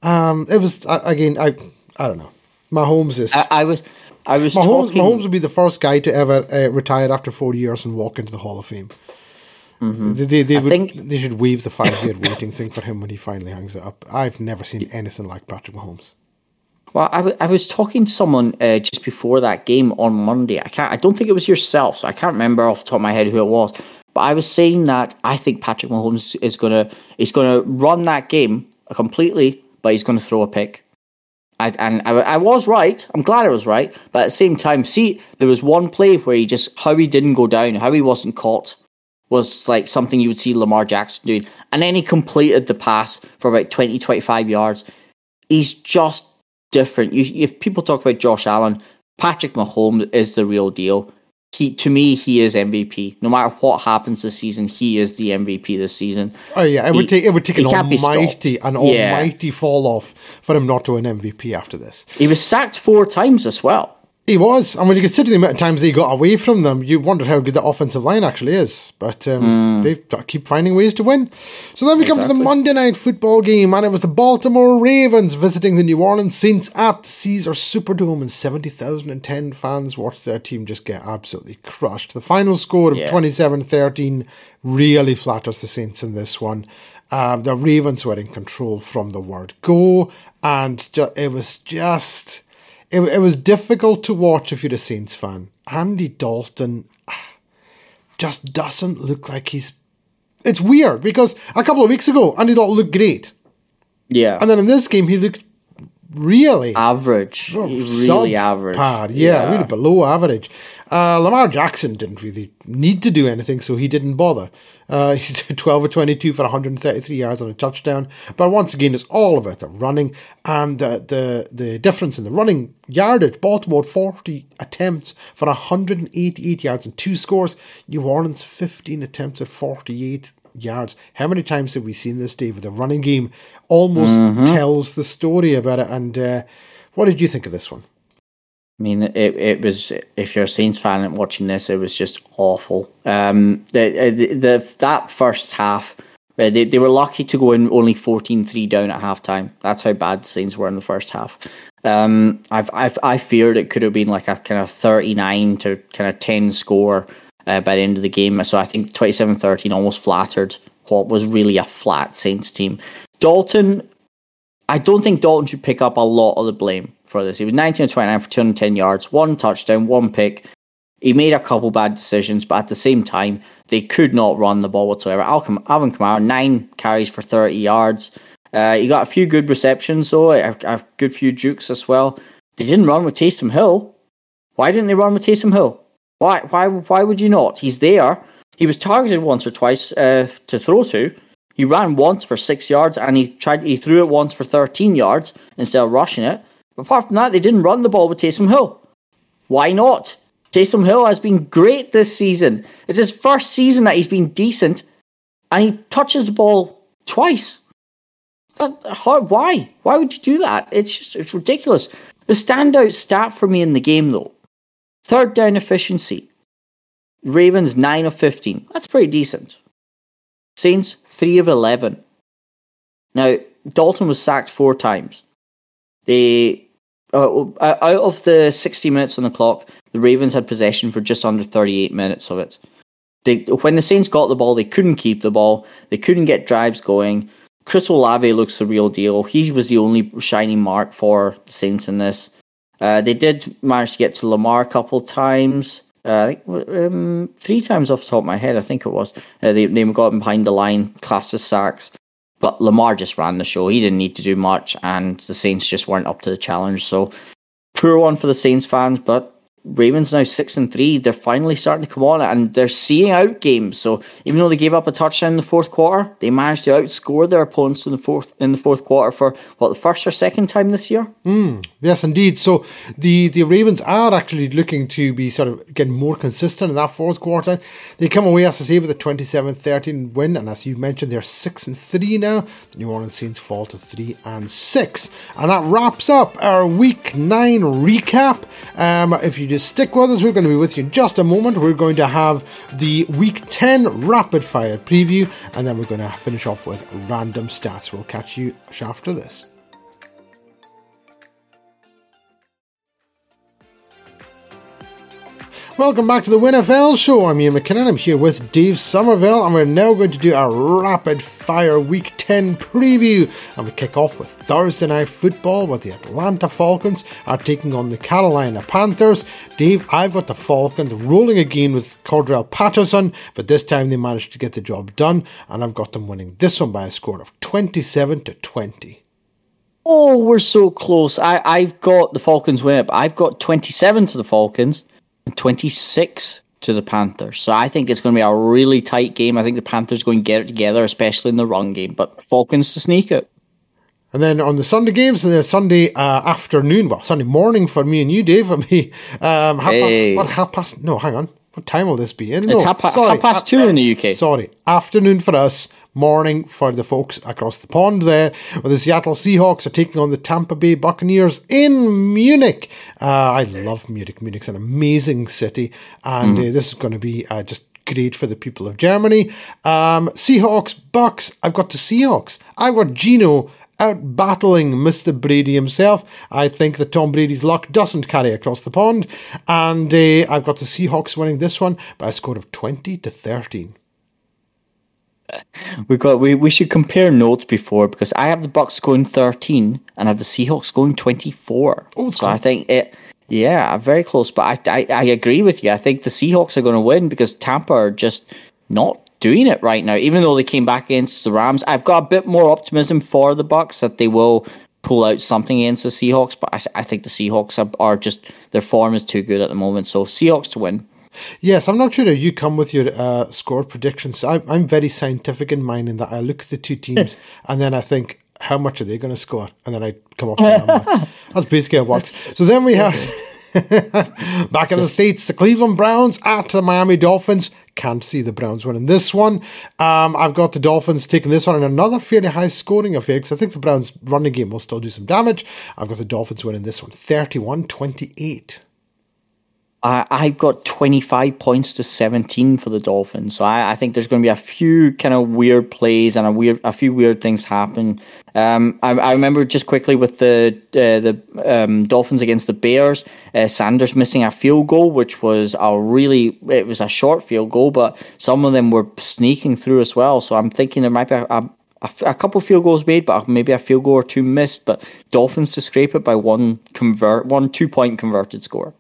B: Um, it was uh, again, I I don't know. Mahomes is
C: I, I was, I was
B: Mahomes.
C: talking.
B: Mahomes would be the first guy to ever uh, retire after forty years and walk into the Hall of Fame. They, they, they, would,
C: think-
B: they should waive the five year waiting thing for him when he finally hangs it up. I've never seen anything like Patrick Mahomes.
C: Well, I, w- I was talking to someone uh, just before that game on Monday. I can't. I don't think it was yourself, so I can't remember off the top of my head who it was. But I was saying that I think Patrick Mahomes is gonna is gonna run that game completely, but he's gonna throw a pick. I, and I, I was right. I'm glad I was right. But at the same time, see, there was one play where he just how he didn't go down, how he wasn't caught, was like something you would see Lamar Jackson doing. And then he completed the pass for about 20, 25 yards. He's just different. You, if people talk about Josh Allen, Patrick Mahomes is the real deal. He, to me, he is MVP. No matter what happens this season, he is the MVP this season.
B: Oh yeah, it would take it would take an almighty an
C: Yeah.
B: almighty fall off for him not to win MVP after this.
C: He was sacked four times as well.
B: He was, and when you consider the amount of times he got away from them, you wonder how good the offensive line actually is. But um, they t- keep finding ways to win. So then we come to the Monday night football game, and it was the Baltimore Ravens visiting the New Orleans Saints at the Caesar Superdome, and seventy thousand and ten fans watched their team just get absolutely crushed. The final score of
C: Yeah.
B: 27-13 really flatters the Saints in this one. Um, the Ravens were in control from the word go, and ju- it was just it, it was difficult to watch if you're a Saints fan. Andy Dalton ah, just doesn't look like he's. It's weird because a couple of weeks ago, Andy Dalton looked great,
C: Yeah.
B: and then in this game, he looked really
C: average.
B: Oh,
C: really average.
B: Yeah, really below average. Uh, Lamar Jackson didn't really need to do anything, so he didn't bother. Uh, *laughs* he did 12 or 22 for 133 yards on a touchdown. But once again, it's all about the running and uh, the the difference in the running yardage. Baltimore 40 attempts for 188 yards and two scores. New Orleans 15 attempts at 48 yards. How many times have we seen this, David? The running game almost tells the story about it. And uh, what did you think of this one?
C: I mean, it, it was if you're a Saints fan and watching this, it was just awful. Um, the, the, the that first half, Uh, they, they were lucky to go in only 14-3 down at halftime. That's how bad the Saints were in the first half. Um, I've, I've I feared it could have been like a kind of 39 to kind of 10 score uh, by the end of the game. So I think 27-13 almost flattered what was really a flat Saints team. Dalton, I don't think Dalton should pick up a lot of the blame for this. He was 19 29 for 210 yards, one touchdown, one pick. He made a couple bad decisions, but at the same time, they could not run the ball whatsoever. Alvin Kamara, nine carries for 30 yards. Uh, he got a few good receptions, though, a, a good few jukes as well. They didn't run with Taysom Hill. Why didn't they run with Taysom Hill? Why, why, why would you not? He's there. He was targeted once or twice uh, to throw to. He ran once for six yards, and he tried. He threw it once for 13 yards instead of rushing it. Apart from that, they didn't run the ball with Taysom Hill. Why not? Taysom Hill has been great this season. It's his first season that he's been decent, and he touches the ball twice. How, why? Why would you do that? It's just it's ridiculous. The standout stat for me in the game, though, third down efficiency. Ravens nine of fifteen. That's pretty decent. Saints three of eleven. Now Dalton was sacked four times. They uh, uh out of the sixty minutes on the clock, the Ravens had possession for just under 38 minutes of it. They, when the Saints got the ball, they couldn't keep the ball. They couldn't get drives going. Chris Olave looks the real deal. He was the only shining mark for the Saints in this. Uh, they did manage to get to Lamar a couple times. Uh, um, three times off the top of my head, I think it was. Uh, they, they got him behind the line, class of sacks. But Lamar just ran the show. He didn't need to do much, and the Saints just weren't up to the challenge. So, poor one for the Saints fans, but Ravens now six and three. They're finally starting to come on and they're seeing out games. So even though they gave up a touchdown in the fourth quarter, they managed to outscore their opponents in the fourth in the fourth quarter for what the first or second time this year.
B: Mm, yes, indeed. So the the Ravens are actually looking to be sort of getting more consistent in that fourth quarter. They come away, as I say, with a 27-13 win, and as you mentioned, they're six and three now. The New Orleans Saints fall to three and six, and that wraps up our Week Nine recap. Um, if you stick with us. We're going to be with you in just a moment. We're going to have the week 10 rapid fire preview, and then we're going to finish off with random stats. We'll catch you after this. Welcome back to the WinFL show. I'm Iain McKinnon. I'm here with Dave Somerville, and we're now going to do a rapid fire Week 10 preview. And we kick off with Thursday Night Football, where the Atlanta Falcons are taking on the Carolina Panthers. Dave, I've got the Falcons rolling again with Cordarrelle Patterson, but this time they managed to get the job done, and I've got them winning this one by a score of 27 to 20.
C: Oh, we're so close. I, I've got the Falcons win it, I've got 27 to the Falcons 26 to the Panthers. So I think it's going to be a really tight game. I think the Panthers going to get it together, especially in the run game. But Falcons to sneak it.
B: And then on the Sunday games, the Sunday uh, afternoon, well, Sunday morning for me and you, Dave. I mean, um, half, hey. past, what, half past? No, hang on. What time will this be?
C: In? No, it's half, pa- sorry, half past two in the UK.
B: Sorry, afternoon for us, morning for the folks across the pond there. Where the Seattle Seahawks are taking on the Tampa Bay Buccaneers in Munich. Uh, I love Munich. Munich's an amazing city, and mm. uh, this is going to be uh, just great for the people of Germany. Um, Seahawks, Bucks. I've got the Seahawks. I've got Geno out battling Mr. Brady himself. I think that Tom Brady's luck doesn't carry across the pond, and uh, I've got the Seahawks winning this one by a score of 20 to 13. *laughs*
C: We got we, we should compare notes before because I have the Bucks going 13 and I have the Seahawks going 24. Oh, so I think it yeah, very close. But I, I I agree with you. I think the Seahawks are going to win because Tampa are just not doing it right now. Even though they came back against the Rams, I've got a bit more optimism for the Bucks that they will pull out something against the Seahawks. But I, I think the Seahawks are, are, just their form is too good at the moment. So Seahawks to win.
B: Yes, I'm not sure how you come with your uh, score predictions. I'm, I'm very scientific in mine in that I look at the two teams *laughs* and then I think, how much are they going to score? And then I come up with a number. *laughs* That's basically how it works. So then we have *laughs* back in the States, the Cleveland Browns at the Miami Dolphins. Can't see the Browns winning this one. Um, I've got the Dolphins taking this one in another fairly high scoring affair because I think the Browns running game will still do some damage. I've got the Dolphins winning this one 31 28.
C: I, I've got 25 points to 17 for the Dolphins. So I, I think there's going to be a few kind of weird plays and a weird, a few weird things happen. Um, I, I remember just quickly with the uh, the um, Dolphins against the Bears, uh, Sanders missing a field goal, which was a really it was a short field goal, but some of them were sneaking through as well. So I'm thinking there might be a, a a, couple field goals made, but maybe a field goal or two missed. But Dolphins to scrape it by one convert, one two point converted score.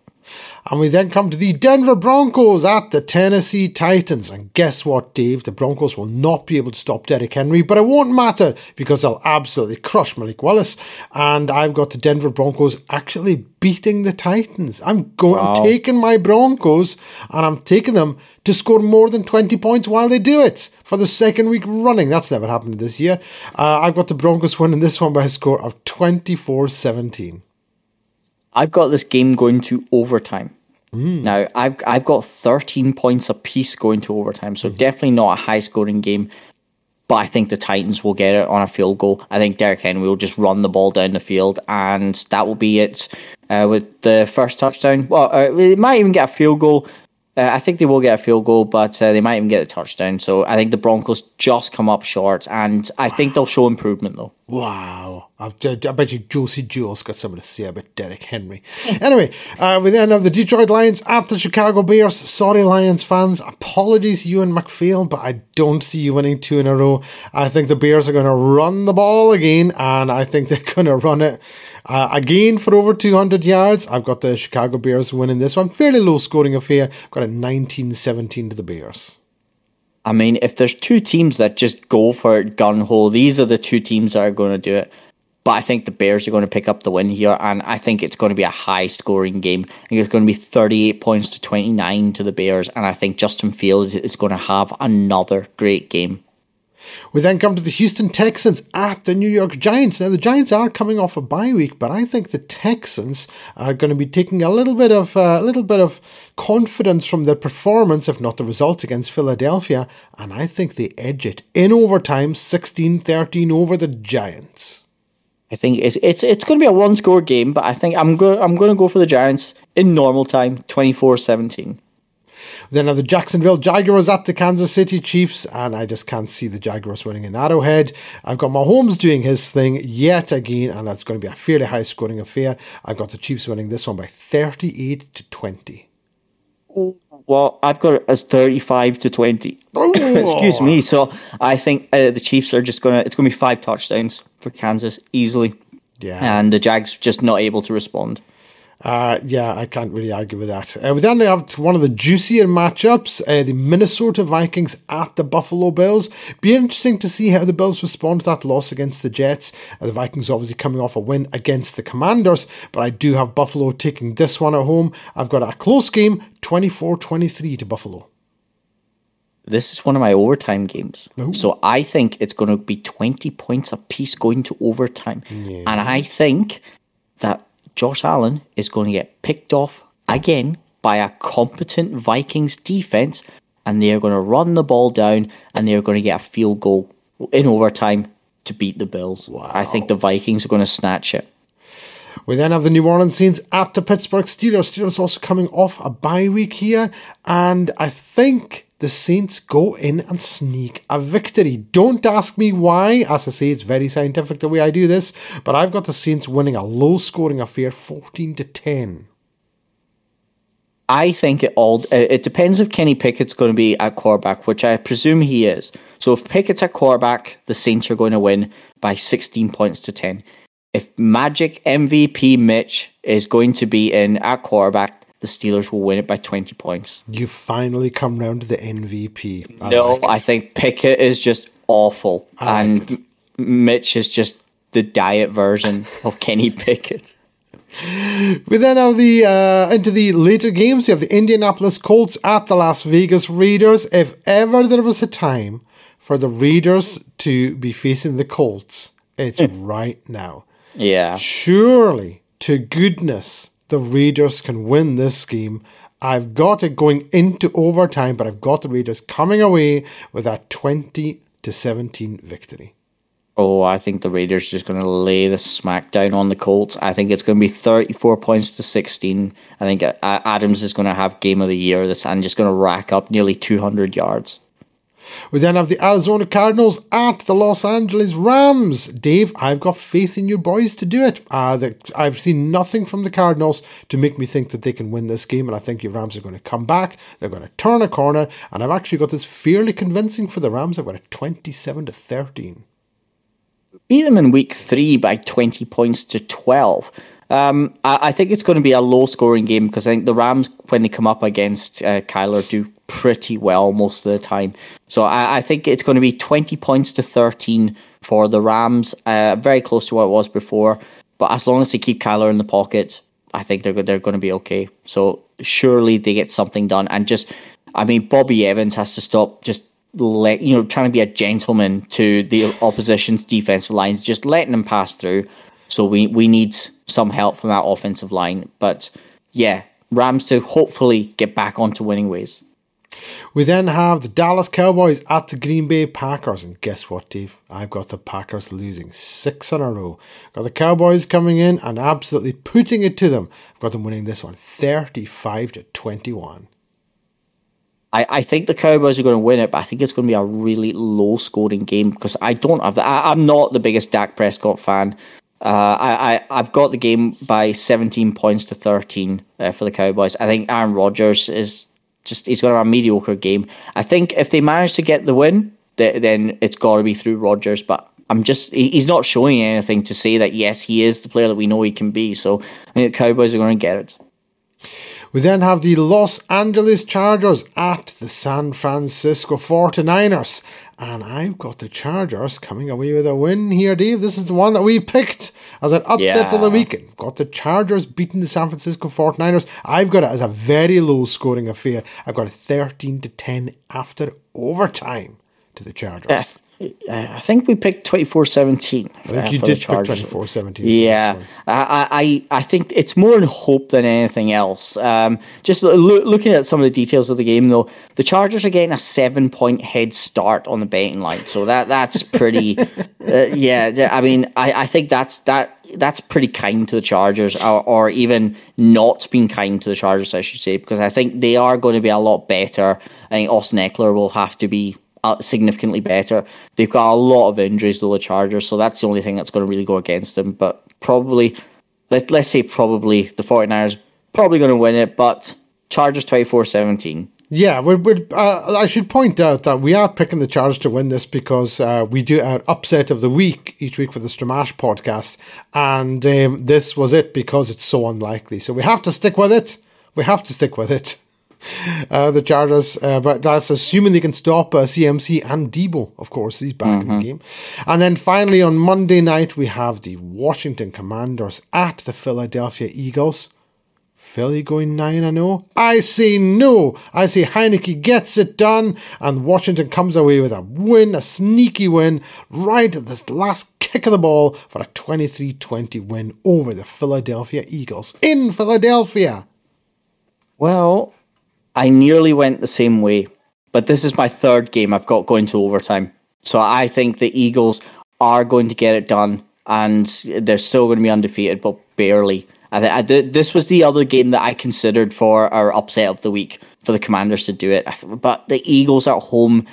B: And we then come to the Denver Broncos at the Tennessee Titans. And guess what, Dave? The Broncos will not be able to stop Derrick Henry, but it won't matter because they'll absolutely crush Malik Willis. And I've got the Denver Broncos actually beating the Titans. I'm going, wow. I'm taking my Broncos and I'm taking them to score more than 20 points while they do it for the second week running. That's never happened this year. Uh, I've got the Broncos winning this one by a score of 24 17.
C: I've got this game going to overtime. Mm. Now I've I've got 13 points apiece going to overtime, so mm. definitely not a high scoring game. But I think the Titans will get it on a field goal. I think Derrick Henry will just run the ball down the field, and that will be it uh, with the first touchdown. Well, uh, they might even get a field goal. Uh, I think they will get a field goal, but uh, they might even get a touchdown. So I think the Broncos just come up short, and I think they'll show improvement though.
B: Wow. I've, I bet you Josie Jules got something to say about Derrick Henry. *laughs* anyway, uh, we then have the Detroit Lions at the Chicago Bears. Sorry, Lions fans. Apologies, Ewan McPhail, but I don't see you winning two in a row. I think the Bears are going to run the ball again, and I think they're *laughs* going to run it uh, again for over 200 yards. I've got the Chicago Bears winning this one. Fairly low scoring affair. I've got a 19 17 to the Bears.
C: I mean, if there's two teams that just go for it gun hole, these are the two teams that are going to do it. But I think the Bears are going to pick up the win here, and I think it's going to be a high scoring game. I think it's going to be 38 points to 29 to the Bears, and I think Justin Fields is going to have another great game.
B: We then come to the Houston Texans at the New York Giants. Now, the Giants are coming off a bye week, but I think the Texans are going to be taking a little bit of uh, a little bit of confidence from their performance, if not the result against Philadelphia, and I think they edge it in overtime, 16-13 over the Giants.
C: I think it's it's it's going to be a one score game, but I think I'm going I'm going to go for the Giants in normal time, 24-17.
B: Then have the Jacksonville Jaguars at the Kansas City Chiefs, and I just can't see the Jaguars winning in Arrowhead. I've got Mahomes doing his thing yet again, and that's going to be a fairly high scoring affair. I've got the Chiefs winning this one by 38 to 20.
C: Well, I've got it as 35 to 20. *laughs* Excuse me. So I think uh, the Chiefs are just going to, it's going to be five touchdowns for Kansas easily.
B: Yeah.
C: And the Jags just not able to respond.
B: Uh, yeah, I can't really argue with that. Uh, we then have one of the juicier matchups uh, the Minnesota Vikings at the Buffalo Bills. Be interesting to see how the Bills respond to that loss against the Jets. Uh, the Vikings obviously coming off a win against the Commanders, but I do have Buffalo taking this one at home. I've got a close game 24 23 to Buffalo.
C: This is one of my overtime games. Ooh. So I think it's going to be 20 points a piece going to overtime. Yeah. And I think that Josh Allen is going to get picked off again by a competent Vikings defense, and they are going to run the ball down and they are going to get a field goal in overtime to beat the Bills. Wow. I think the Vikings are going to snatch it.
B: We then have the New Orleans Saints at the Pittsburgh Steelers. Steelers also coming off a bye week here, and I think the Saints go in and sneak a victory. Don't ask me why. As I say, it's very scientific the way I do this, but I've got the Saints winning a low scoring affair 14 to 10.
C: I think it all it depends if Kenny Pickett's going to be at quarterback, which I presume he is. So if Pickett's at quarterback, the Saints are going to win by 16 points to 10. If Magic MVP Mitch is going to be in at quarterback, the Steelers will win it by 20 points.
B: You finally come round to the MVP.
C: I no, like I think Pickett is just awful. I and like Mitch is just the diet version of *laughs* Kenny Pickett.
B: We then have the uh, into the later games. You have the Indianapolis Colts at the Las Vegas Raiders. If ever there was a time for the Raiders to be facing the Colts, it's hmm. right now.
C: Yeah.
B: Surely, to goodness, the Raiders can win this game. I've got it going into overtime, but I've got the Raiders coming away with a 20 to 17 victory.
C: Oh, I think the Raiders are just going to lay the smackdown on the Colts. I think it's going to be 34 points to 16. I think uh, Adams is going to have game of the year this and just going to rack up nearly 200 yards.
B: We then have the Arizona Cardinals at the Los Angeles Rams. Dave, I've got faith in your boys to do it. Uh, the, I've seen nothing from the Cardinals to make me think that they can win this game, and I think your Rams are going to come back. They're going to turn a corner, and I've actually got this fairly convincing for the Rams. I've got a 27 to 13
C: beat them in week three by 20 points to 12. Um, I, I, think it's going to be a low scoring game because I think the Rams, when they come up against uh, Kyler, do pretty well most of the time. So I, I, think it's going to be 20 points to 13 for the Rams, uh, very close to what it was before. But as long as they keep Kyler in the pocket, I think they're they're going to be okay. So surely they get something done. And just, I mean, Bobby Evans has to stop just let you know trying to be a gentleman to the opposition's defensive lines, just letting them pass through. So we we need some help from that offensive line. But yeah, Rams to hopefully get back onto winning ways.
B: We then have the Dallas Cowboys at the Green Bay Packers. And guess what, Dave? I've got the Packers losing six in a row. Got the Cowboys coming in and absolutely putting it to them. I've got them winning this one 35 to 21.
C: I, I think the Cowboys are going to win it, but I think it's going to be a really low scoring game because I don't have that. I, am not the biggest Dak Prescott fan. Uh, I, I, I've got the game by 17 points to 13 uh, for the Cowboys. I think Aaron Rodgers is just, he's going to have a mediocre game. I think if they manage to get the win, th- then it's got to be through Rodgers, but I'm just, he's not showing anything to say that, yes, he is the player that we know he can be. So I think the Cowboys are going to get it.
B: We then have the Los Angeles Chargers at the San Francisco 49ers. And I've got the Chargers coming away with a win here, Dave. This is the one that we picked as an upset yeah. of the weekend. We've got the Chargers beating the San Francisco 49ers. I've got it as a very low scoring affair. I've got a 13 to 10 after overtime to the Chargers. *laughs*
C: I think we picked twenty four seventeen.
B: I think uh, you did pick twenty four seventeen.
C: Yeah, I, I I think it's more in hope than anything else. Um, just lo- looking at some of the details of the game, though, the Chargers are getting a seven point head start on the betting line, so that that's pretty. *laughs* uh, yeah, I mean, I, I think that's that that's pretty kind to the Chargers, or, or even not being kind to the Chargers, I should say, because I think they are going to be a lot better. I think Austin Ekeler will have to be significantly better. They've got a lot of injuries to the Chargers, so that's the only thing that's going to really go against them. But probably, let, let's say probably the 49ers probably going to win it, but Chargers 24 17.
B: Yeah, we're, we're, uh, I should point out that we are picking the Chargers to win this because uh, we do our upset of the week each week for the Stramash podcast, and um, this was it because it's so unlikely. So we have to stick with it. We have to stick with it uh, the Chargers, uh, but that's assuming they can stop uh, CMC and Deebo, of course. He's back mm-hmm. in the mm-hmm. game. And then finally on Monday night, we have the Washington Commanders at the Philadelphia Eagles. Philly going 9 0? I say no. I say Heinicke gets it done, and Washington comes away with a win, a sneaky win, right at the last kick of the ball for a 23 20 win over the Philadelphia Eagles in Philadelphia.
C: Well, I nearly went the same way, but this is my third game I've got going to overtime. So I think the Eagles are going to get it done, and they're still going to be undefeated, but barely. I, I, this was the other game that I considered for our upset of the week for the Commanders to do it. But the Eagles at home,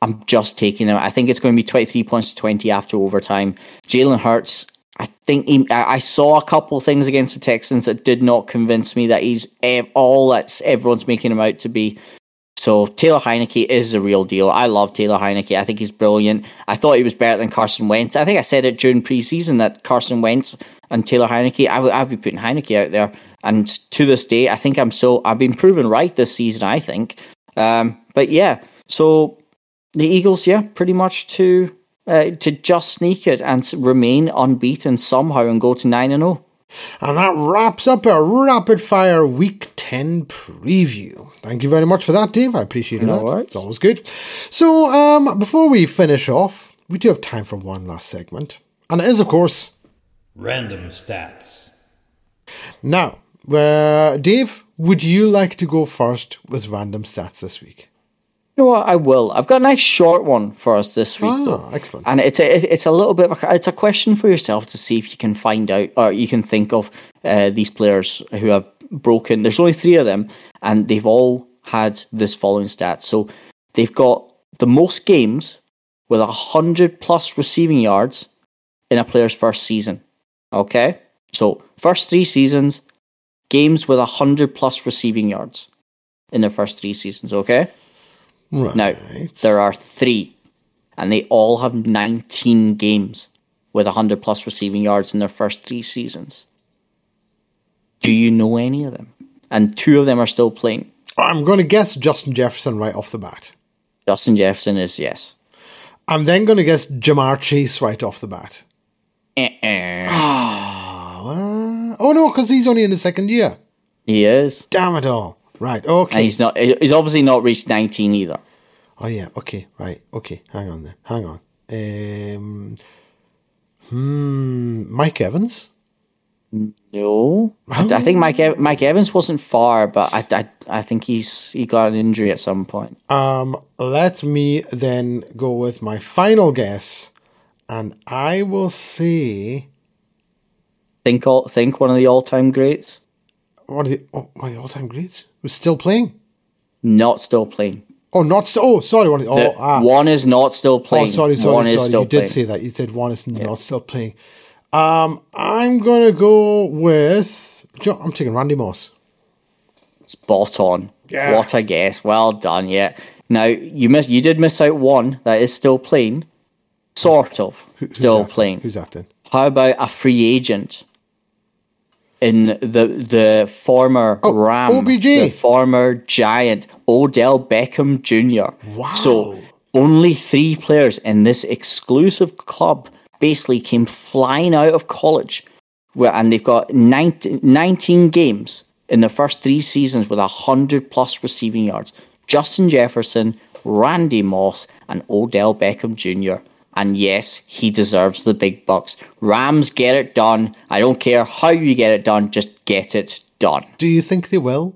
C: I'm just taking them. I think it's going to be 23 points to 20 after overtime. Jalen Hurts I think he, I saw a couple things against the Texans that did not convince me that he's all that everyone's making him out to be. So Taylor Heinicke is the real deal. I love Taylor Heinicke. I think he's brilliant. I thought he was better than Carson Wentz. I think I said it during preseason that Carson Wentz and Taylor Heinicke, I would I'd be putting Heinicke out there. And to this day, I think I'm so I've been proven right this season. I think. Um, but yeah, so the Eagles, yeah, pretty much to uh, to just sneak it and remain unbeaten somehow and go to 9 and 0.
B: And that wraps up our rapid fire week 10 preview. Thank you very much for that, Dave. I appreciate no that. Worries. It's always good. So, um, before we finish off, we do have time for one last segment. And it is, of course,
A: Random Stats.
B: Now, uh, Dave, would you like to go first with random stats this week?
C: You know what? I will. I've got a nice short one for us this week,
B: Ah,
C: though.
B: excellent.
C: And it's a it's a little bit of a, it's a question for yourself to see if you can find out or you can think of uh, these players who have broken. There's only three of them, and they've all had this following stats. So they've got the most games with a hundred plus receiving yards in a player's first season. Okay, so first three seasons, games with a hundred plus receiving yards in their first three seasons. Okay.
B: Right.
C: Now, there are three, and they all have 19 games with 100 plus receiving yards in their first three seasons. Do you know any of them? And two of them are still playing.
B: I'm going to guess Justin Jefferson right off the bat.
C: Justin Jefferson is yes.
B: I'm then going to guess Ja'Marr Chase right off the bat.
C: Eh-eh.
B: Uh, oh no, because he's only in the second year.
C: He is.
B: Damn it all. Right.
C: And
B: Okay.
C: he's not. He's obviously not reached 19 either.
B: Oh yeah. Okay. Right. Okay. Hang on there. Hang on. Um. Hmm. Mike Evans.
C: No, I, I think Mike Mike Evans wasn't far, but I, I I think he's he got an injury at some point.
B: Um. Let me then go with my final guess, and I will say
C: Think all think one of the all time greats.
B: One of the oh, of the all-time greats was still playing.
C: Not still playing.
B: Oh, not oh, sorry. One of the, oh, ah.
C: One is not still playing.
B: Oh, sorry, sorry,
C: One is
B: sorry. You did
C: playing.
B: say that. You said one is not still playing. Um, I'm gonna go with. I'm taking Randy Moss.
C: Spot on.
B: Yeah.
C: What a guess. Well done. Yeah. Now you miss. You did miss out one that is still playing. Sort of
B: Who's
C: still
B: that
C: playing.
B: Who's that then?
C: How about a free agent in the the former
B: Oh,
C: Ram,
B: OBJ.
C: the former Giant, Odell Beckham Jr.
B: Wow.
C: So only three players in this exclusive club basically came flying out of college, where and they've got 19, 19 games in the first three seasons with hundred plus receiving yards. Justin Jefferson, Randy Moss, and Odell Beckham Jr. And yes, he deserves the big bucks. Rams get it done. I don't care how you get it done, just get it done.
B: Do you think they will?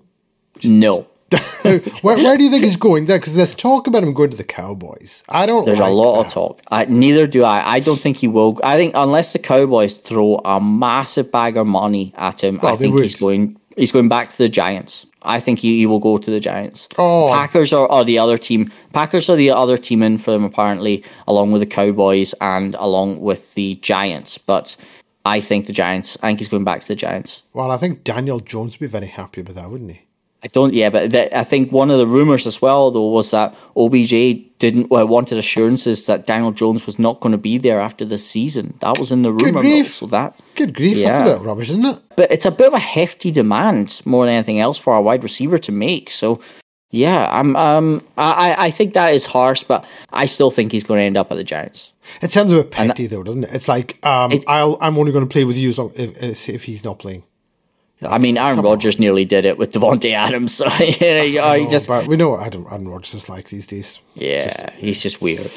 C: No. *laughs*
B: where, where do you think he's going there? Because there's talk about him going to the Cowboys. I don't.
C: There's
B: like
C: a lot
B: that.
C: of talk. I, neither do I. I don't think he will. I think unless the Cowboys throw a massive bag of money at him,
B: Well,
C: I think
B: would.
C: he's going. He's going back to the Giants. I think he, he will go to the Giants.
B: Oh.
C: Packers are, are the other team. Packers are the other team in for them apparently, along with the Cowboys and along with the Giants. But I think the Giants. I think he's going back to the Giants.
B: Well, I think Daniel Jones would be very happy with that, wouldn't he?
C: I don't. Yeah, but that, I think one of the rumors as well, though, was that OBJ didn't well, wanted assurances that Daniel Jones was not going to be there after this season. That was in the rumor. mill,
B: grief.
C: So that,
B: Good grief, that's a
C: Yeah.
B: bit rubbish, isn't it?
C: but it's a bit of a hefty demand more than anything else for a wide receiver to make. So, yeah, I'm. Um, I I- think that is harsh, but I still think he's going to end up at the Giants.
B: It sounds a bit petty, though, doesn't it? It's like um,
C: It-
B: I'll, I'm only going to play with you as long, if if he's not playing.
C: I mean, Aaron. Rodgers nearly did it with Davante Adams. So *laughs* you know,
B: I
C: you
B: know,
C: just
B: but we know what Adam, Aaron Rodgers is like these days.
C: yeah, he's just weird.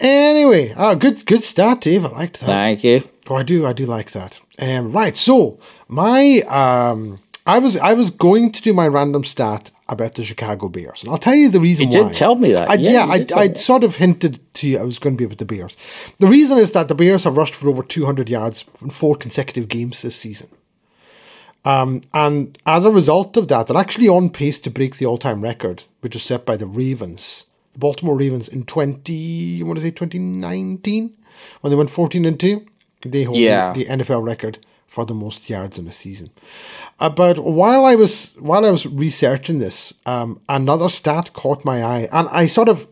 B: Anyway, ah, good good start, Dave. I liked that.
C: Thank you.
B: Oh, I do, I do like that. Um, right, so my um, I was I was going to do my random stat about the Chicago Bears, and I'll tell you the reason
C: You
B: why.
C: did tell me that.
B: I,
C: Yeah,
B: yeah, I, I sort of hinted to you I was going to be with the Bears. The reason is that the Bears have rushed for over 200 yards in four consecutive games this season. Um, and as a result of that, they're actually on pace to break the all-time record, which was set by the Ravens, the Baltimore Ravens in 20, you want to say 2019, when they went 14 and 2. They hold
C: Yeah.
B: the, the NFL record for the most yards in a season. Uh, but while I was while I was researching this, um, another stat caught my eye, and I sort of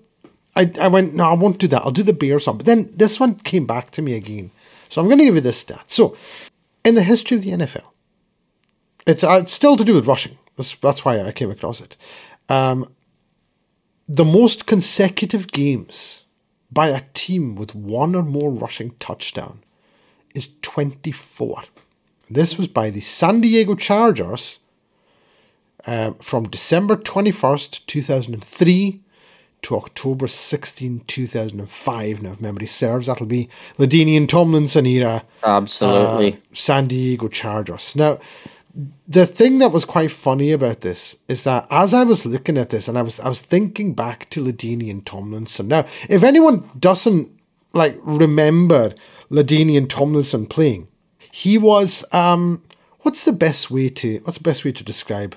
B: I, I went, no, I won't do that. I'll do the Bears one. But then this one came back to me again. So I'm going to give you this stat. So, in the history of the NFL, it's, uh, it's still to do with rushing. That's, that's why I came across it. Um, the most consecutive games by a team with one or more rushing touchdown is 24. This was by the San Diego Chargers um, from December 21st, 2003 to October 16, 2005. Now, if memory serves, that'll be Ladainian Tomlinson era.
C: Absolutely.
B: Uh, San Diego Chargers. Now, the thing that was quite funny about this is that as I was looking at this and I was I was thinking back to Ladainian Tomlinson. Now, if anyone doesn't like remember Ladainian Tomlinson playing, he was um what's the best way to what's the best way to describe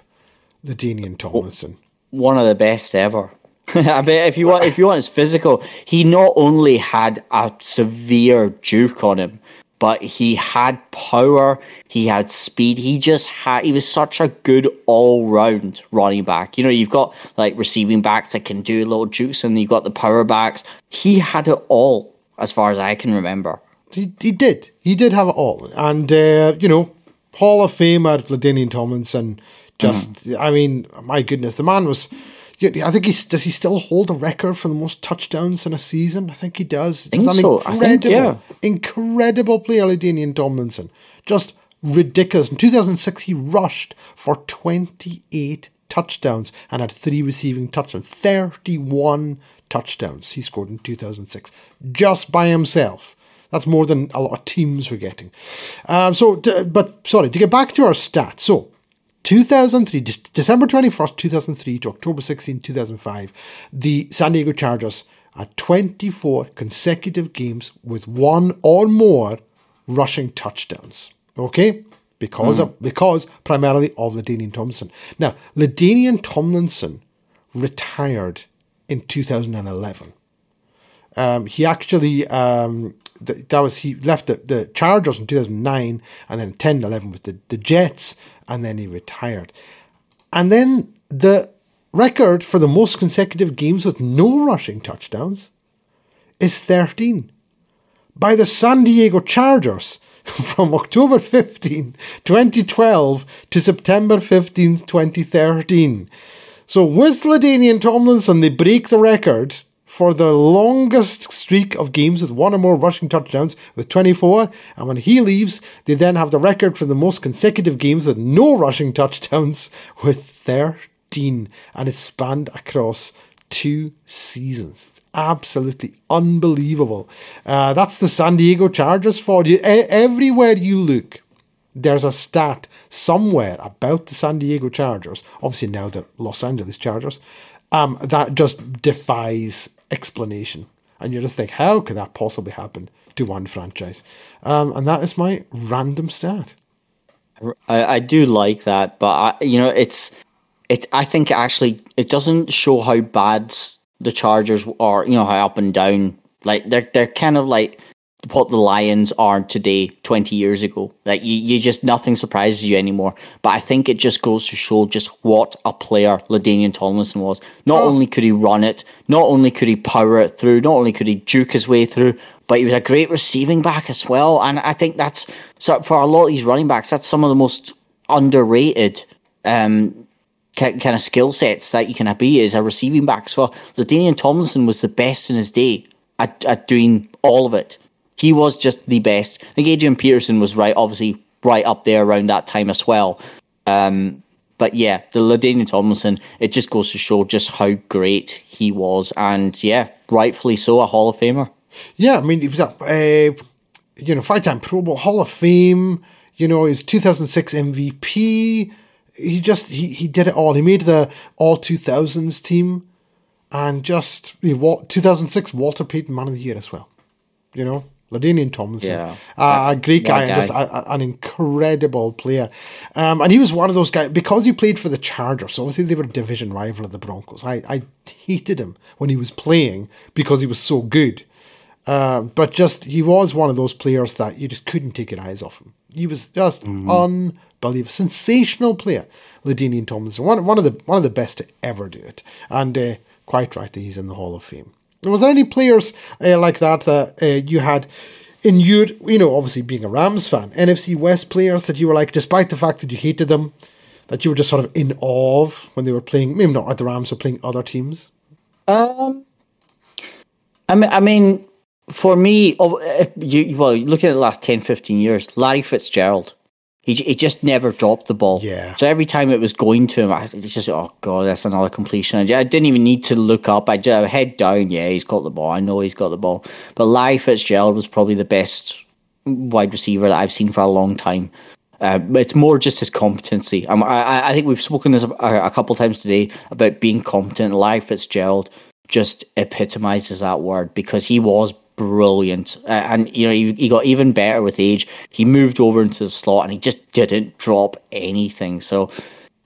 B: Ladainian Tomlinson?
C: One of the best ever. *laughs* I mean, if you want, if you want his physical, he not only had a severe juke on him, but he had power, he had speed, he just had he was such a good all round running back. You know, you've got like receiving backs that can do little jukes and you've got the power backs. He had it all as far as I can remember.
B: He, he did. He did have it all. And uh, you know, Hall of Famer Ladainian Tomlinson just mm. I mean, my goodness, the man was I think he's does he still hold a record for the most touchdowns in a season? I think he does.
C: I think so. Incredible, I think, yeah.
B: incredible player, Ladainian Tomlinson. Just ridiculous. In 2006, he rushed for 28 touchdowns and had three receiving touchdowns. 31 touchdowns he scored in 2006 just by himself. That's more than a lot of teams were getting. Um, so, but sorry, to get back to our stats. So, 2003, December 21st, 2003 to October 16, 2005, the San Diego Chargers had 24 consecutive games with one or more rushing touchdowns. Okay? Because mm. of because primarily of Ladainian Tomlinson. Now, Ladainian Tomlinson retired in 2011. Um, he actually um, that was he left the, the Chargers in 2009 and then 10 11 with the, the Jets and then he retired. And then the record for the most consecutive games with no rushing touchdowns is 13 by the San Diego Chargers *laughs* from October 15, 2012 to September 15, 2013. So with Ladainian Tomlinson, they break the record for the longest streak of games with one or more rushing touchdowns with 24. And when he leaves, they then have the record for the most consecutive games with no rushing touchdowns *laughs* with 13. And it's spanned across two seasons. Absolutely unbelievable. Uh, that's the San Diego Chargers for you. E- everywhere you look, there's a stat somewhere about the San Diego Chargers, obviously now the Los Angeles Chargers, um, that just defies explanation. And you just think, how could that possibly happen to one franchise? Um, and that is my random stat.
C: I, I do like that, but I, you know, it's it. I think actually it doesn't show how bad the Chargers are. You know how up and down. Like they're they're kind of like what the Lions are today, 20 years ago. Like you, you just nothing surprises you anymore. But I think it just goes to show just what a player Ladainian Tomlinson was. Not oh. only could he run it, not only could he power it through, not only could he juke his way through, but he was a great receiving back as well. And I think that's so for a lot of these running backs, that's some of the most underrated um, kind of skill sets that you can be as a receiving back. So Ladainian Tomlinson was the best in his day at, at doing all of it. He was just the best. I think Adrian Peterson was right, obviously right up there around that time as well. Um, but yeah, the Ladainian Tomlinson, it just goes to show just how great he was, and yeah, rightfully so, a Hall of Famer.
B: Yeah, I mean, he was a uh, you know five-time Pro Bowl Hall of Fame. You know, his 2006 MVP. He just he he did it all. He made the All 2000s team, and just he, 2006 Walter Payton Man of the Year as well. You know, Ladainian Thompson, yeah. uh, a great guy, guy. and just a, a, an incredible player. Um, and he was one of those guys because he played for the Chargers. So obviously, they were a division rival of the Broncos. I, I hated him when he was playing because he was so good. Uh, but just he was one of those players that you just couldn't take your eyes off him. He was just mm. unbelievable, sensational player, Ladainian Tomlinson. One one of the one of the best to ever do it, and uh, quite right that he's in the Hall of Fame. Was there any players uh, like that that uh, you had in you, you know, obviously being a Rams fan, NFC West players that you were like, despite the fact that you hated them, that you were just sort of in awe of when they were playing, maybe not at the Rams, but playing other teams?
C: Um, I mean, I mean, for me, you, well, looking at the last 10, 15 years, Larry Fitzgerald he, he just never dropped the ball.
B: Yeah.
C: So every time it was going to him, I was just oh god, that's another completion. I didn't even need to look up. I just head down. Yeah, he's got the ball. I know he's got the ball. But Larry Fitzgerald was probably the best wide receiver that I've seen for a long time. Uh, it's more just his competency. Um, I, I think we've spoken this a, a couple times today about being competent. Larry Fitzgerald just epitomizes that word because he was brilliant. Uh, and, you know, he, he got even better with age. He moved over into the slot and he just didn't drop anything. So,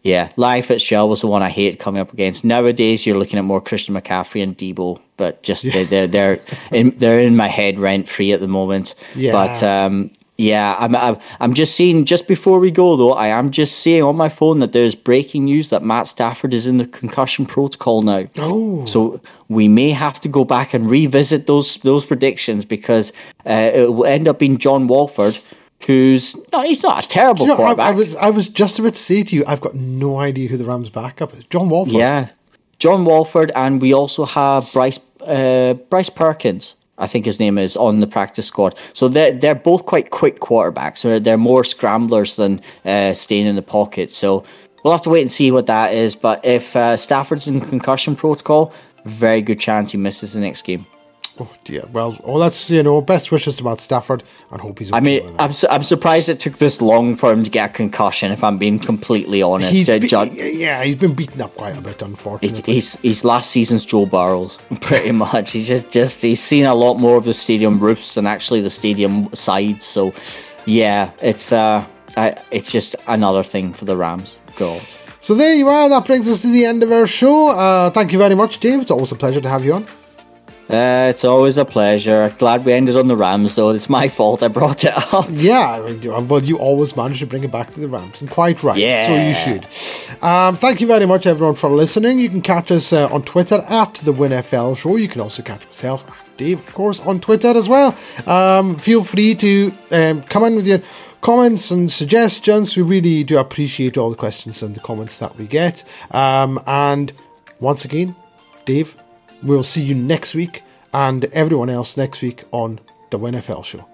C: yeah, Larry Fitzgerald was the one I hate coming up against. Nowadays, you're looking at more Christian McCaffrey and Deebo, but just they're they're they're in, they're in my head rent free at the moment.
B: Yeah.
C: But um, yeah, I'm, I'm I'm just seeing just before we go though, I am just seeing on my phone that there's breaking news that Matt Stafford is in the concussion protocol now.
B: Oh.
C: So we may have to go back and revisit those those predictions because uh, it will end up being John Wolford, who's no, he's not a terrible
B: You know, I,
C: quarterback.
B: I was I was just about to say to you, I've got no idea who the Rams' backup is. John Wolford.
C: Yeah, John Wolford, and we also have Bryce uh, Bryce Perkins. I think his name is on the practice squad. So they're they're both quite quick quarterbacks. They're, they're more scramblers than uh, staying in the pocket. So we'll have to wait and see what that is. But if uh, Stafford's in concussion protocol, very good chance he misses the next game.
B: Oh dear. Well, well, that's you know, best wishes to Matt Stafford, and hope he's. Okay
C: I mean. I'm, su- I'm surprised it took this long for him to get a concussion. If I'm being completely honest,
B: He's be-
C: John-
B: yeah, he's been beaten up quite a bit, unfortunately.
C: He's, he's last season's Joe Burrows, *laughs* pretty much. He's just, just he's seen a lot more of the stadium roofs than actually the stadium sides. So, yeah, it's uh, I, it's just another thing for the Rams. God.
B: So there you are. That brings us to the end of our show. Uh, thank you very much, Dave. It's always a pleasure to have you on.
C: Uh, it's always a pleasure. Glad we ended on the Rams, though. It's my fault I brought it up.
B: Yeah, I mean, you- well, you always manage to bring it back to the Rams, and quite right. Yeah. So you should. Um, thank you very much, everyone, for listening. You can catch us uh, on Twitter at the WinFL Show. You can also catch myself, Dave, of course, on Twitter as well. Um, feel free to um, come in with your comments and suggestions. We really do appreciate all the questions and the comments that we get. Um, and once again, Dave, we'll see you next week and everyone else next week on the WinFL Show.